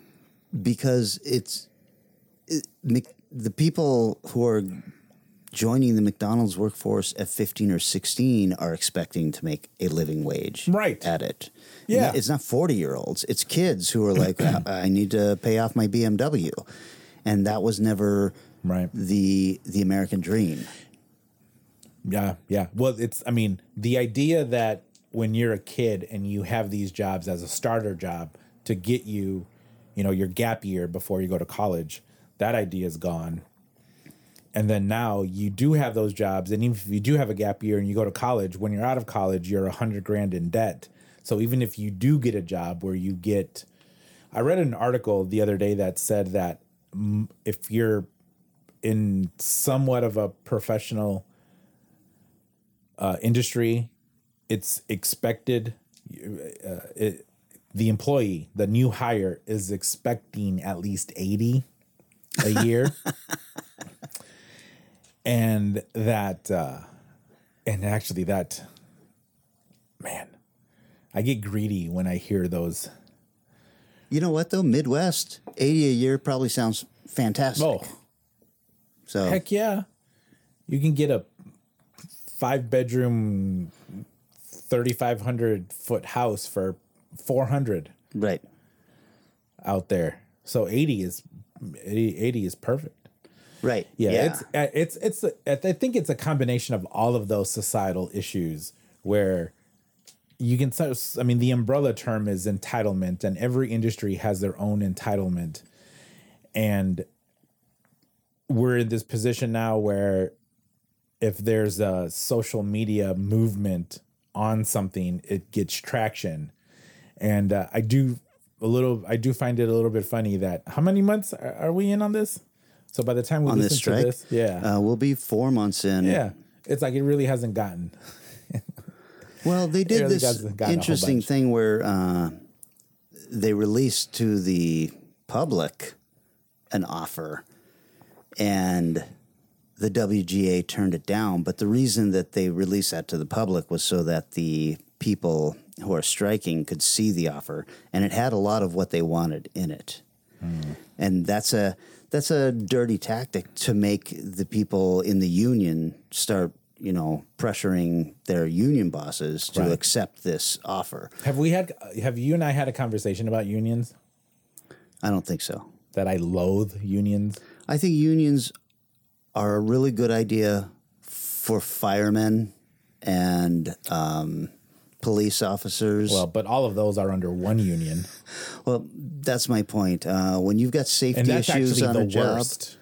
because it's it, the people who are joining the McDonald's workforce at 15 or 16 are expecting to make a living wage Right. at it. Yeah. It's not 40 year olds, it's kids who are like, I I need to pay off my BMW. And that was never Right. the the American dream. Yeah, yeah. Well, it's I mean, the idea that when you're a kid and you have these jobs as a starter job to get you, you know, your gap year before you go to college, that idea is gone. And then now you do have those jobs, and even if you do have a gap year and you go to college, when you're out of college, you're a hundred grand in debt. So even if you do get a job where you get, I read an article the other day that said that if you're in somewhat of a professional uh, industry, it's expected. Uh, it, the employee, the new hire, is expecting at least eighty a year, and that, uh, and actually that, man, I get greedy when I hear those. You know what though? Midwest, 80 a year probably sounds fantastic. Oh, so heck yeah, you can get a five bedroom, thirty five hundred foot house for four hundred. right. out there. So 80 is 80, 80 is perfect. Right. Yeah, it's uh, it's it's I think it's a combination of all of those societal issues where you can I mean the umbrella term is entitlement and every industry has their own entitlement and we're in this position now where if there's a social media movement on something, it gets traction. And uh, I do a little, I do find it a little bit funny that how many months are, are we in on this? So by the time we On listen this strike, to this, yeah, uh, we'll be four months in. yeah, it's like it really hasn't gotten. Well, they did really this got- got a whole interesting thing where uh, they released to the public an offer, and the WGA turned it down. But the reason that they released that to the public was so that the people who are striking could see the offer, and it had a lot of what they wanted in it. And that's a that's a dirty tactic to make the people in the union start, you know, pressuring their union bosses to Right. accept this offer. Have we had? Have you and I had a conversation about unions? I don't think so. That I loathe unions. I think unions are a really good idea for firemen and um, police officers. Well, but all of those are under one union, Well, that's my point. Uh, when you've got safety issues on the a job, worst.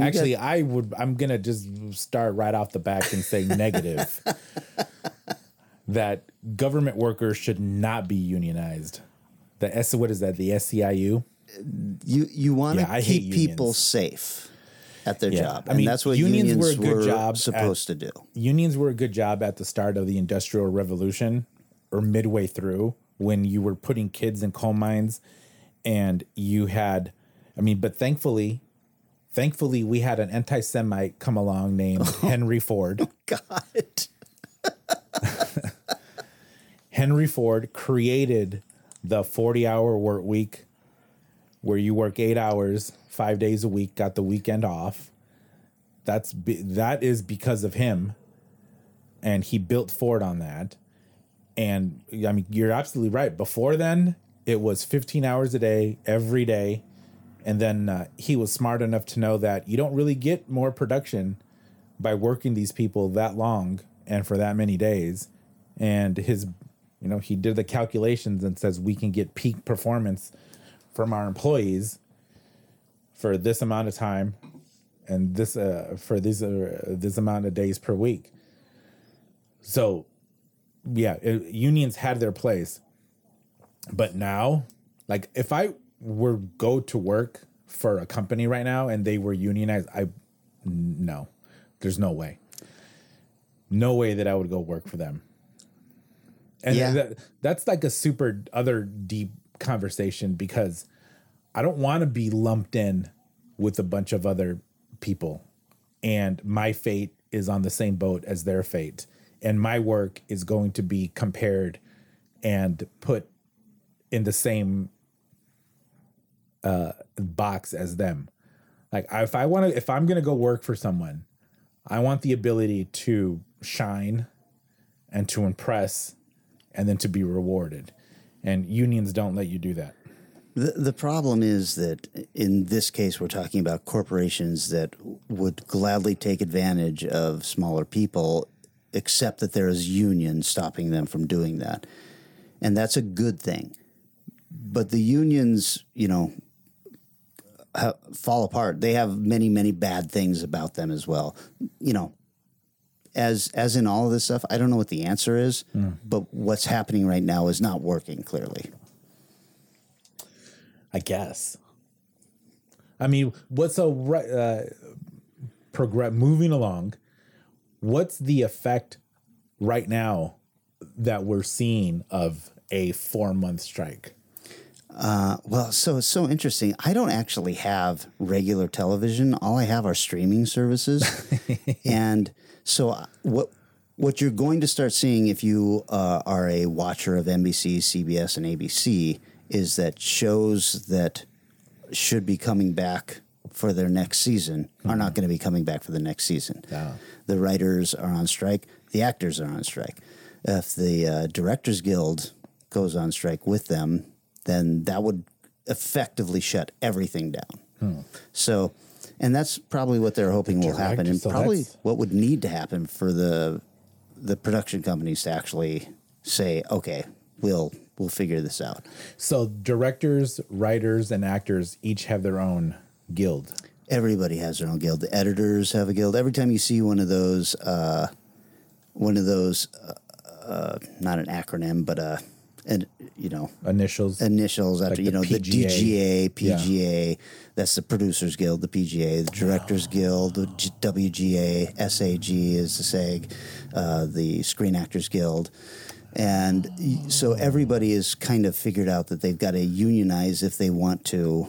Actually, got, I would. I'm gonna just start right off the back and say negative. that government workers should not be unionized. The S. What is that? The SEIU. you you want to Yeah, keep people safe at their Yeah. job, I and mean, that's what unions unions, were a good were job at- supposed to do. unions were a good job at the start of the industrial revolution or midway through when you were putting kids in coal mines and you had i mean but thankfully thankfully we had an anti-semite come along named oh henry ford. God, henry ford created the 40 hour work week where you work eight hours five days a week got the weekend off. That's be, that is because of him. And he built ford on that and i mean you're absolutely right. Before then it was 15 hours a day every day. And then uh, he was smart enough to know that you don't really get more production by working these people that long and for that many days. And his you know he did the calculations and says we can get peak performance from our employees for this amount of time and this uh, for this uh, this amount of days per week. So yeah it, unions had their place. But now like if i were go to work for a company right now and they were unionized i no there's no way. No way that i would go work for them. And Yeah. that, that's like a super other deep conversation because i don't want to be lumped in with a bunch of other people and my fate is on the same boat as their fate and my work is going to be compared and put in the same uh, box as them. Like if i want to if i'm going to go work for someone i want the ability to shine and to impress and then to be rewarded. And unions don't let you do that. The, the problem is that in this case, we're talking about corporations that would gladly take advantage of smaller people, except that there is union stopping them from doing that. And that's a good thing. But the unions, you know, ha- fall apart. They have many, many bad things about them as well. You know, as as in all of this stuff, I don't know what the answer is, but what's happening right now is not working clearly. I guess. I mean, what's a uh, progress moving along? What's the effect right now that we're seeing of a four month strike? Well, so it's so interesting. I don't actually have regular television. All I have are streaming services, and so uh, what what you're going to start seeing if you uh, are a watcher of NBC, CBS, and ABC is that shows that should be coming back for their next season are not going to be coming back for the next season. Yeah. The writers are on strike. The actors are on strike. If the uh, Directors Guild goes on strike with them, then that would effectively shut everything down. So, and that's probably what they're hoping will happen, and so probably what would need to happen for the the production companies to actually say, "Okay, we'll we'll figure this out." So directors, writers, and actors each have their own guild. Everybody has their own guild. The editors have a guild. Every time you see one of those, uh, one of those uh, uh, not an acronym, but a, and you know, Initials. initials after Like you know the DGA, PGA. That's the Producers Guild, the PGA, the Directors Guild, the WGA, SAG is the SAG, uh, the Screen Actors Guild, and so everybody has kind of figured out that they've got to unionize if they want to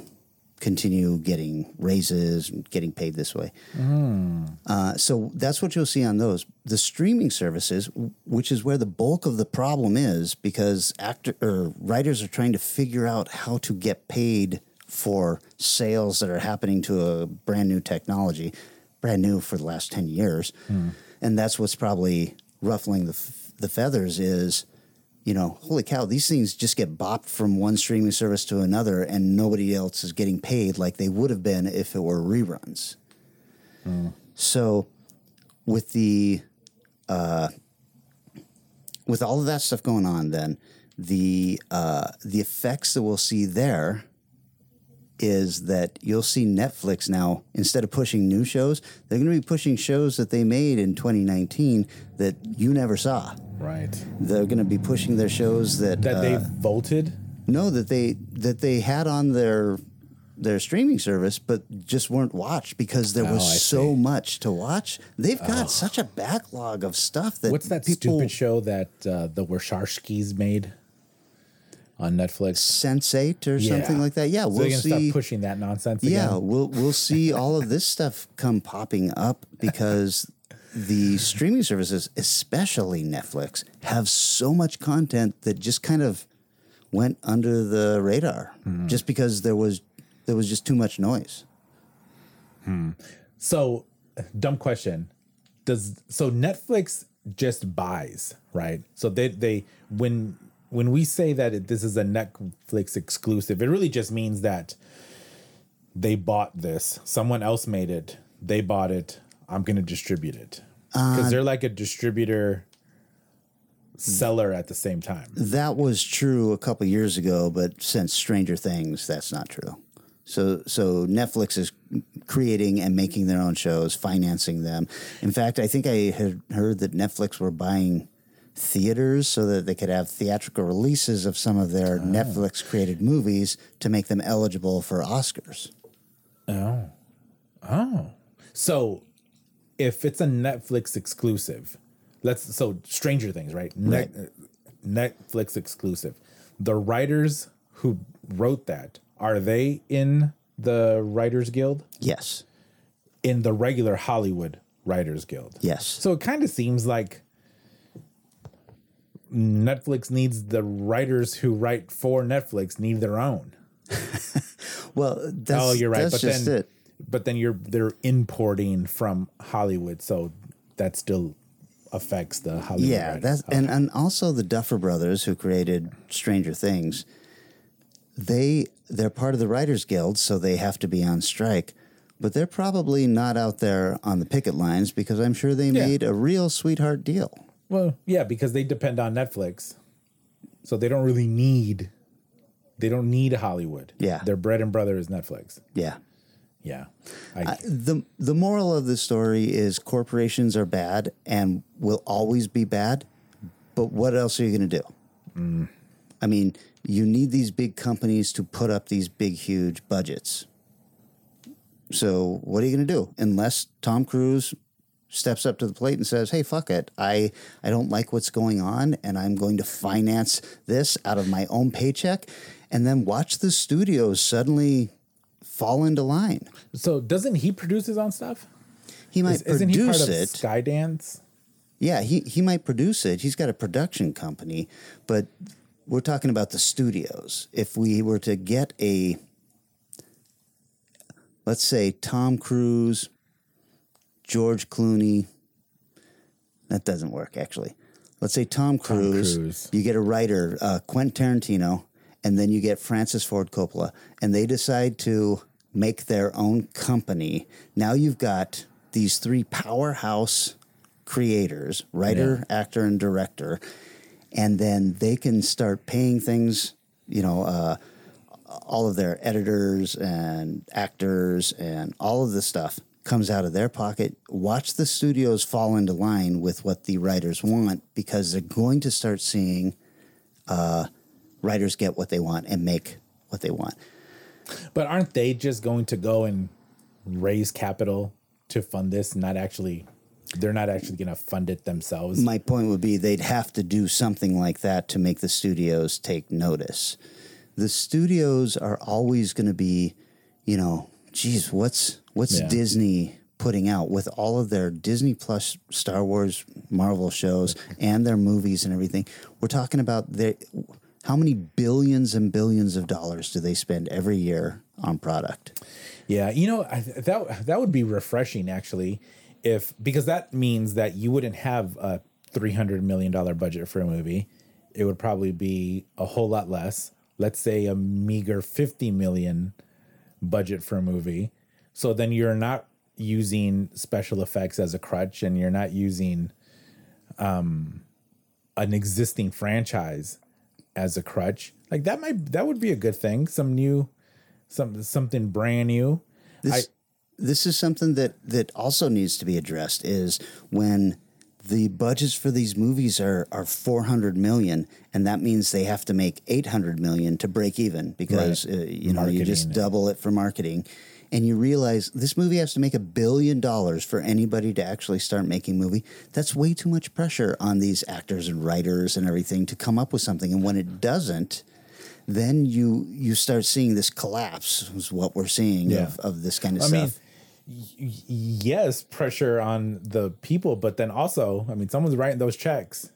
continue getting raises and getting paid this way. Uh, so that's what you'll see on those. The streaming services, which is where the bulk of the problem is, because actor or writers are trying to figure out how to get paid for sales that are happening to a brand new technology, brand new for the last ten years, and that's what's probably ruffling the f- the feathers is. You know, holy cow, these things just get bopped from one streaming service to another, and nobody else is getting paid like they would have been if it were reruns. So, with the uh, with all of that stuff going on, then the uh, the effects that we'll see there is that you'll see Netflix now instead of pushing new shows, they're going to be pushing shows that they made in 2019 that you never saw. right. They're going to be pushing their shows that That uh, they voted. no that they that they had on their their streaming service but just weren't watched because there Oh, was I so see. much to watch they've got such a backlog of stuff that What's that people stupid show that uh, the Wachowskis made on Netflix? sense8 or something like that yeah so we'll see stop pushing that nonsense. yeah again? we'll we'll see all of this stuff come popping up because the streaming services especially netflix have so much content that just kind of went under the radar Hmm. just because there was there was just too much noise So, dumb question. Does so Netflix just buys, right? So they they when when we say that it, this is a Netflix exclusive, it really just means that they bought this. Someone else made it. They bought it. I'm going to distribute it. Uh, Cuz they're like a distributor seller at the same time. That was true a couple years ago, but since Stranger Things, that's not true. So, so Netflix is creating and making their own shows, financing them. In fact, I think I had heard that Netflix were buying theaters so that they could have theatrical releases of some of their ah. Netflix created movies to make them eligible for Oscars. Oh. Oh. So if it's a Netflix exclusive, let's so Stranger Things, right? Net, Netflix exclusive. The writers who wrote that, are they in the Writers Guild? Yes. In the regular Hollywood Writers Guild. Yes. So it kind of seems like Netflix needs the writers who write for Netflix need their own. Well, that's, oh, you're right. But just then, it. but then you're they're importing from Hollywood, so that still affects the Hollywood. Yeah, writers. that's and and also the Duffer Brothers who created Stranger Things. They they're part of the Writers Guild, so they have to be on strike. But they're probably not out there on the picket lines because I'm sure they Yeah. made a real sweetheart deal. Well, yeah, because they depend on Netflix, so they don't really need. They don't need Hollywood. Yeah. their bread and butter is Netflix. Yeah. Yeah, I, The the moral of the story is corporations are bad and will always be bad. But what else are you going to do? Mm. I mean, you need these big companies to put up these big, huge budgets. So what are you going to do? Unless Tom Cruise steps up to the plate and says, "Hey, fuck it, I I don't like what's going on, and I'm going to finance this out of my own paycheck," and then watch the studios suddenly fall into line. so doesn't he produce his own stuff? He might Is, isn't he part of it. Skydance? Yeah, he, he might produce it. He's got a production company, but we're talking about the studios. If we were to get a, let's say, Tom Cruise, George Clooney, that doesn't work actually. Let's say Tom Cruise, Cruise. you get a writer, uh, Quentin Tarantino, and then you get Francis Ford Coppola, and they decide to make their own company. Now you've got these three powerhouse creators writer, actor, and director. And then they can start paying things, you know, uh, all of their editors and actors and all of this stuff. Comes out of their pocket. Watch the studios fall into line with what the writers want because they're going to start seeing uh, writers get what they want and make what they want. But aren't they just going to go and raise capital to fund this, not actually? They're not actually going to fund it themselves. My point would be they'd have to do something like that to make the studios take notice. The studios are always going to be, you know, geez, what's what's Yeah. Disney putting out with all of their Disney Plus Star Wars Marvel shows and their movies and everything? We're talking about their how many billions and billions of dollars do they spend every year on product? Yeah, you know I, that that would be refreshing actually, if because that means that you wouldn't have a three hundred million dollar budget for a movie. It would probably be a whole lot less. Let's say a meager fifty million budget for a movie. So then you're not using special effects as a crutch, and you're not using um, an existing franchise as a crutch. Like that might that would be a good thing. Some new some something brand new. This this is something that that also needs to be addressed is when the budgets for these movies are are 400 million and that means they have to make 800 million to break even because Right. uh, you know you just double it for marketing and you realize this movie has to make a billion dollars for anybody to actually start making movie that's way too much pressure on these actors and writers and everything to come up with something and when it mm-hmm. doesn't then you you start seeing this collapse is what we're seeing Yeah. of, of this kind of I stuff mean, y- yes, pressure on the people, but then also, I mean, someone's writing those checks.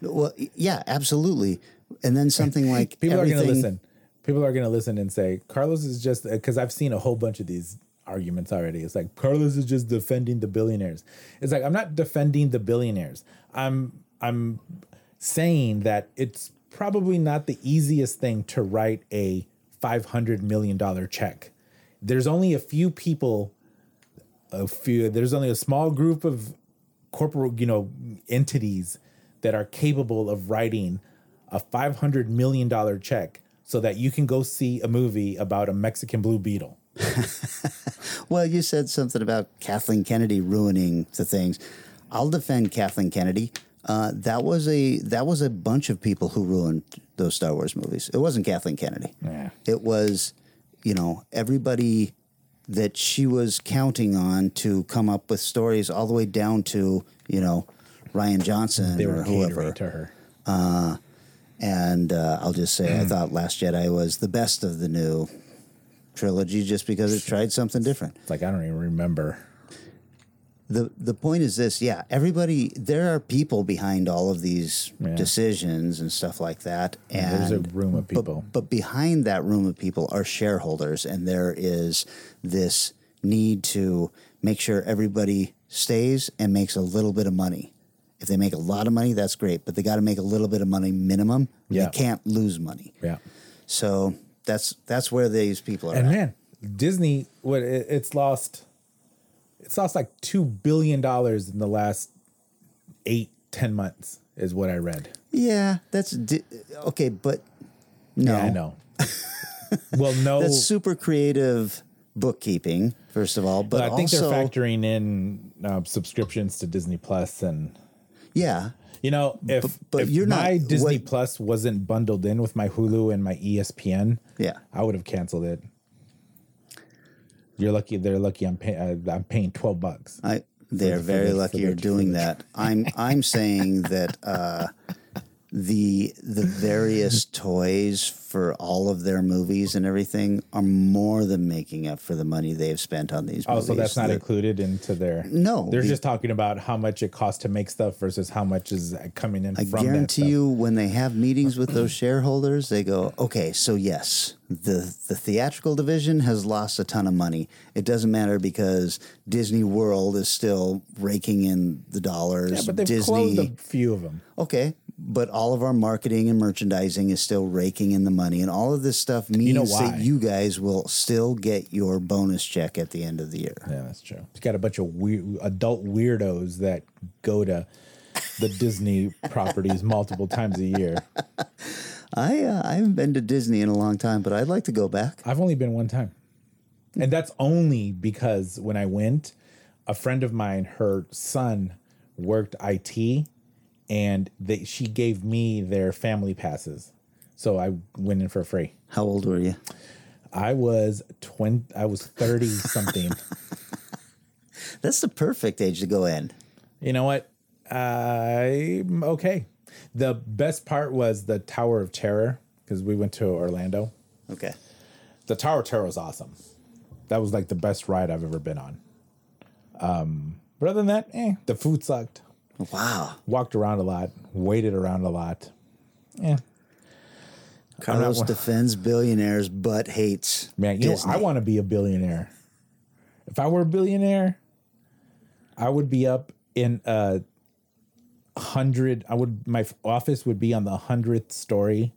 Well, yeah, absolutely. And then something like People are going to listen. People are going to listen and say, Carlos is just uh, because I've seen a whole bunch of these arguments already. It's like Carlos is just defending the billionaires. It's like I'm not defending the billionaires. I'm I'm saying that it's probably not the easiest thing to write a 500 million dollar check. There's only a few people a few there's only a small group of corporate, you know, entities that are capable of writing a 500 million dollar check so that you can go see a movie about a Mexican blue beetle. Well, you said something about Kathleen Kennedy ruining the things. I'll defend Kathleen Kennedy. Uh, that was a that was a bunch of people who ruined those Star Wars movies. It wasn't Kathleen Kennedy. Yeah. It was, you know, everybody that she was counting on to come up with stories, all the way down to you know Rian Johnson They or were whoever. to her. And uh, I'll just say, Hmm. I thought Last Jedi was the best of the new trilogy just because it tried something different. It's like I don't even remember. The the point is this, yeah, everybody there are people behind all of these Yeah. decisions and stuff like that. And There's a room of but- people. But, behind that room of people are shareholders and there is this need to make sure everybody stays and makes a little bit of money. If they make a lot of money, that's great, but they got to make a little bit of money minimum. Yeah. They can't lose money. Yeah. So that's that's where these people are. And at. man, Disney, what it, it's lost, it's lost like two billion dollars in the last eight, ten months, is what I read. Yeah, that's di- okay, but no, Yeah, I know. well, no, that's super creative bookkeeping. First of all, but but I think also, they're factoring in uh, subscriptions to Disney Plus and yeah, You know, if But- but if you're not- my Disney what- Plus wasn't bundled in with my Hulu and my ESPN, yeah. I would have canceled it. You're lucky. They're lucky. I'm paying. Uh, I'm paying twelve bucks. I they're very lucky you're doing that. I'm I'm saying that uh, the the various toys for all of their movies and everything are more than making up for the money they have spent on these Oh, movies. so that's not The- included into their. No, they're be- just talking about how much it costs to make stuff versus how much is coming in I guarantee you, when they have meetings with those shareholders, they go, "Okay, so yes, the the theatrical division has lost a ton of money. It doesn't matter because Disney World is still raking in the dollars. Yeah, but they've Disney, closed a few of them. okay, but all of our marketing and merchandising is still raking in the money, and all of this stuff means know that you guys will still get your bonus check at the end of the year. Yeah, that's true. It's got a bunch of weird, adult weirdos that go to the Disney properties multiple times a year. I uh, I haven't been to Disney in a long time, but I'd like to go back. I've only been one time. And that's only because when I went, a friend of mine, her son worked IT, and they, she gave me their family passes, so I went in for free. How old were you? I was twenty. I was thirty something. That's the perfect age to go in. You know what? I'm okay. The best part was the Tower of Terror because we went to Orlando. Okay. The Tower of Terror was awesome. That was like the best ride I've ever been on. Um, but other than that, eh, the food sucked. Wow. Walked around a lot, waited around a lot. Yeah, Carlos defends billionaires but hates man, you Disney. know, I want to be a billionaire. If I were a billionaire, I would be up in a hundred. I would my office would be on the hundredth story,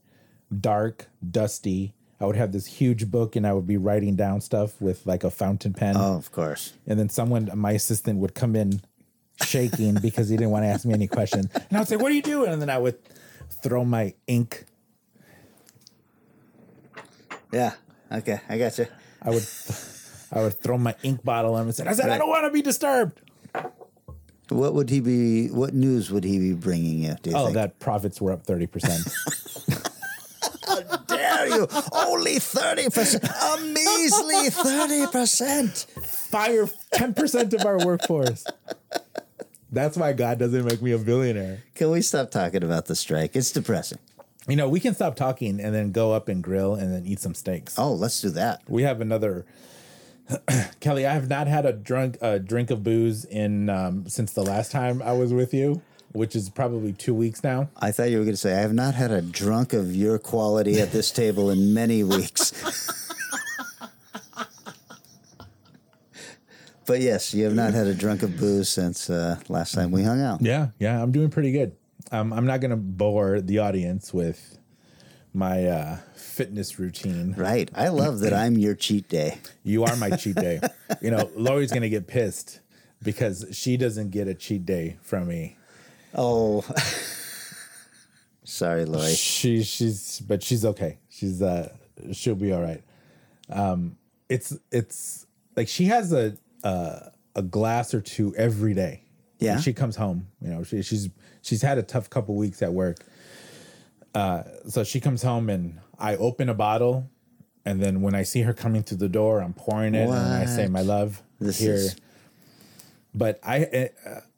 dark, dusty. I would have this huge book, and I would be writing down stuff with like a fountain pen. oh, of course. And then someone, my assistant, would come in shaking because he didn't want to ask me any questions. And I would say, "What are you doing?" And then I would throw my ink. Yeah. Okay. I got you. I would, I would throw my ink bottle him and said, "I said I don't want to be disturbed." What would he be? What news would he be bringing you? You Oh, think? that profits were up thirty percent. How dare you? Only thirty percent. A measly thirty percent. Fire ten percent of our workforce. That's why God doesn't make me a billionaire. Can we stop talking about the strike? It's depressing. You know, we can stop talking and then go up and grill and then eat some steaks. Oh, let's do that. We have another. Kelly, I have not had a drunk a drink of booze in um, since the last time I was with you, which is probably two weeks now. I thought you were going to say I have not had a drunk of your quality at this table in many weeks. but yes, you have not had a drunk of booze since uh, last time we hung out. Yeah, yeah, I'm doing pretty good. Um, I'm not going to bore the audience with my uh, fitness routine. Right. I love that I'm your cheat day. You are my cheat day. You know, Lori's going to get pissed because she doesn't get a cheat day from me. Oh. Sorry, Lori. She she's but she's okay. She's uh she'll be all right. Um it's it's like she has a uh, a glass or two every day. Yeah. She comes home, you know, she, she's she's had a tough couple weeks at work. Uh so she comes home and I open a bottle and then when I see her coming through the door, I'm pouring it and I say, "My love, This here." is- But I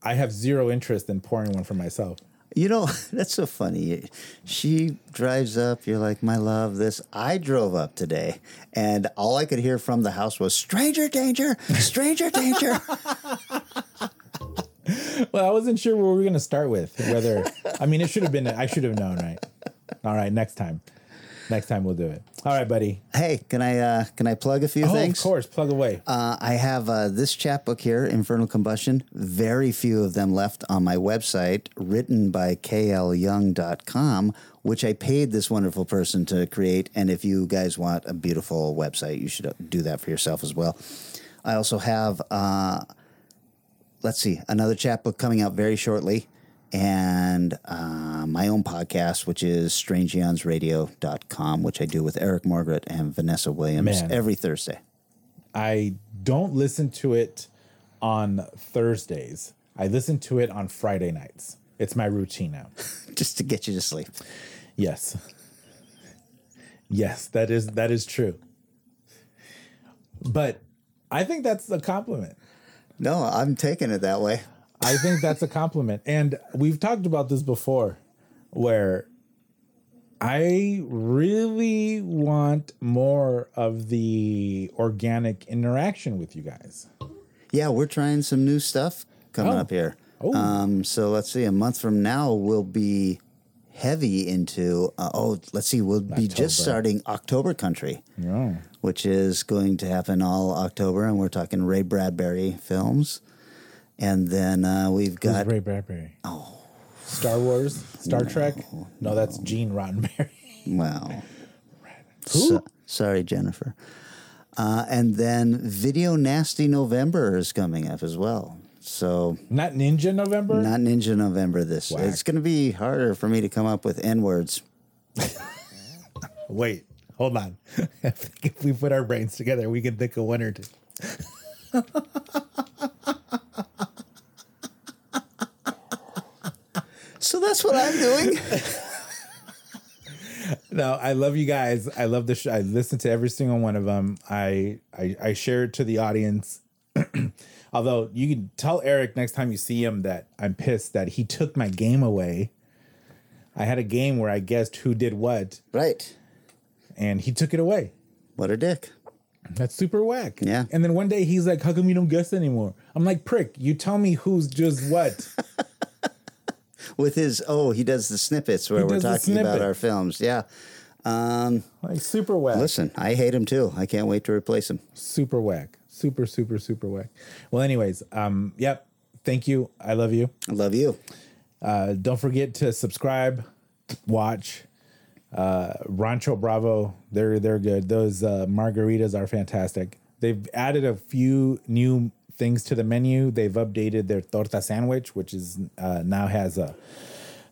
I have zero interest in pouring one for myself. You know, that's so funny. She drives up, you're like, my love, this. I drove up today, and all I could hear from the house was stranger danger, stranger danger. Well, I wasn't sure where we were going to start with. Whether, I mean, it should have been, I should have known, right? All right, next time. Next time we'll do it. All right, buddy. hey, can I uh, can I plug a few Oh, things? of course. Plug away. Uh, I have uh, this chapbook here, Infernal Combustion. Very few of them left on my website, written by klyoung.com, which I paid this wonderful person to create. And if you guys want a beautiful website, you should do that for yourself as well. I also have, uh, let's see, another chapbook coming out very shortly. And uh, my own podcast, which is strangeonsradio.com, which I do with Eric Margaret and Vanessa Williams Man. every Thursday. I don't listen to it on Thursdays. I listen to it on Friday nights. It's my routine now. just to get you to sleep. Yes. Yes, that is that is true. But I think that's a compliment. No, I'm taking it that way. I think that's a compliment. And we've talked about this before where I really want more of the organic interaction with you guys. Yeah, we're trying some new stuff coming Oh. up here. Oh. Um, so let's see, a month from now we'll be heavy into. Uh, oh, let's see, we'll be just starting October Country, Yeah. which is going to happen all October, and we're talking Ray Bradbury films. And then uh, we've Who's got Ray Bradbury? Oh. Star Wars? Star Trek? No, that's Gene Roddenberry. Wow. Who? So- sorry, Jennifer. Uh, and then Video Nasty November is coming up as well. So Not Ninja November? not Ninja November this. Whack. It's going to be harder for me to come up with N words. Wait, hold on. If we put our brains together, we can think of one or two. That's what I'm doing. No, I love you guys. I love the show. I listen to every single one of them. I I, I share it to the audience. Although you can tell Eric next time you see him that I'm pissed that he took my game away. I had a game where I guessed who did what, Right. and he took it away. What a dick. That's super whack. Yeah. And then one day he's like, "How come you don't guess anymore?" I'm like, "Prick, you tell me who's just what." With his oh, he does the snippets where He we're talking about our films. Yeah. Um, like super whack. Listen, I hate him too. I can't wait to replace him. super whack super super super whack well anyways um yep thank you i love you I love you. uh don't forget to subscribe watch uh rancho bravo they're they're good those uh margaritas are fantastic they've added a few new things to the menu. They've updated their torta sandwich which is uh now has a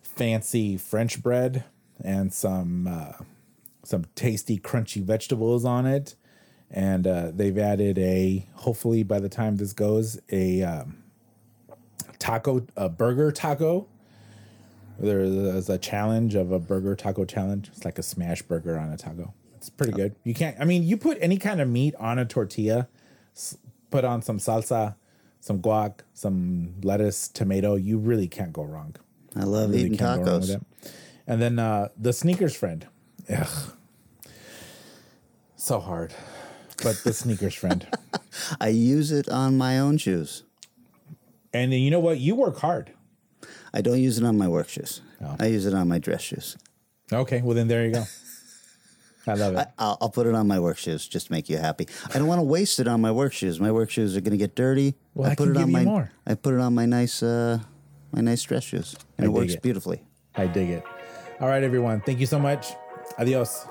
fancy french bread and some uh some tasty crunchy vegetables on it. And uh, they've added a hopefully by the time this goes a um, taco a burger taco. There's a challenge of a burger taco challenge. It's like a smash burger on a taco. It's pretty good. You can't i mean you put any kind of meat on a tortilla put on some salsa some guac some lettuce tomato you really can't go wrong I love really eating can't go wrong with tacos. And then uh, the sneakers friend. Ugh. So hard. But the sneakers friend. I use it on my own shoes. And then you know what? You work hard. I don't use it on my work shoes. Oh. I use it on my dress shoes. Okay, well then there you go. I love it. I'll, I'll put it on my work shoes just to make you happy. I don't want to waste it on my work shoes. My work shoes are going to get dirty. Well, I put can it on my more. I put it on my nice uh, my nice dress shoes, and I it works it. beautifully. I dig it. All right, everyone. Thank you so much. Adios.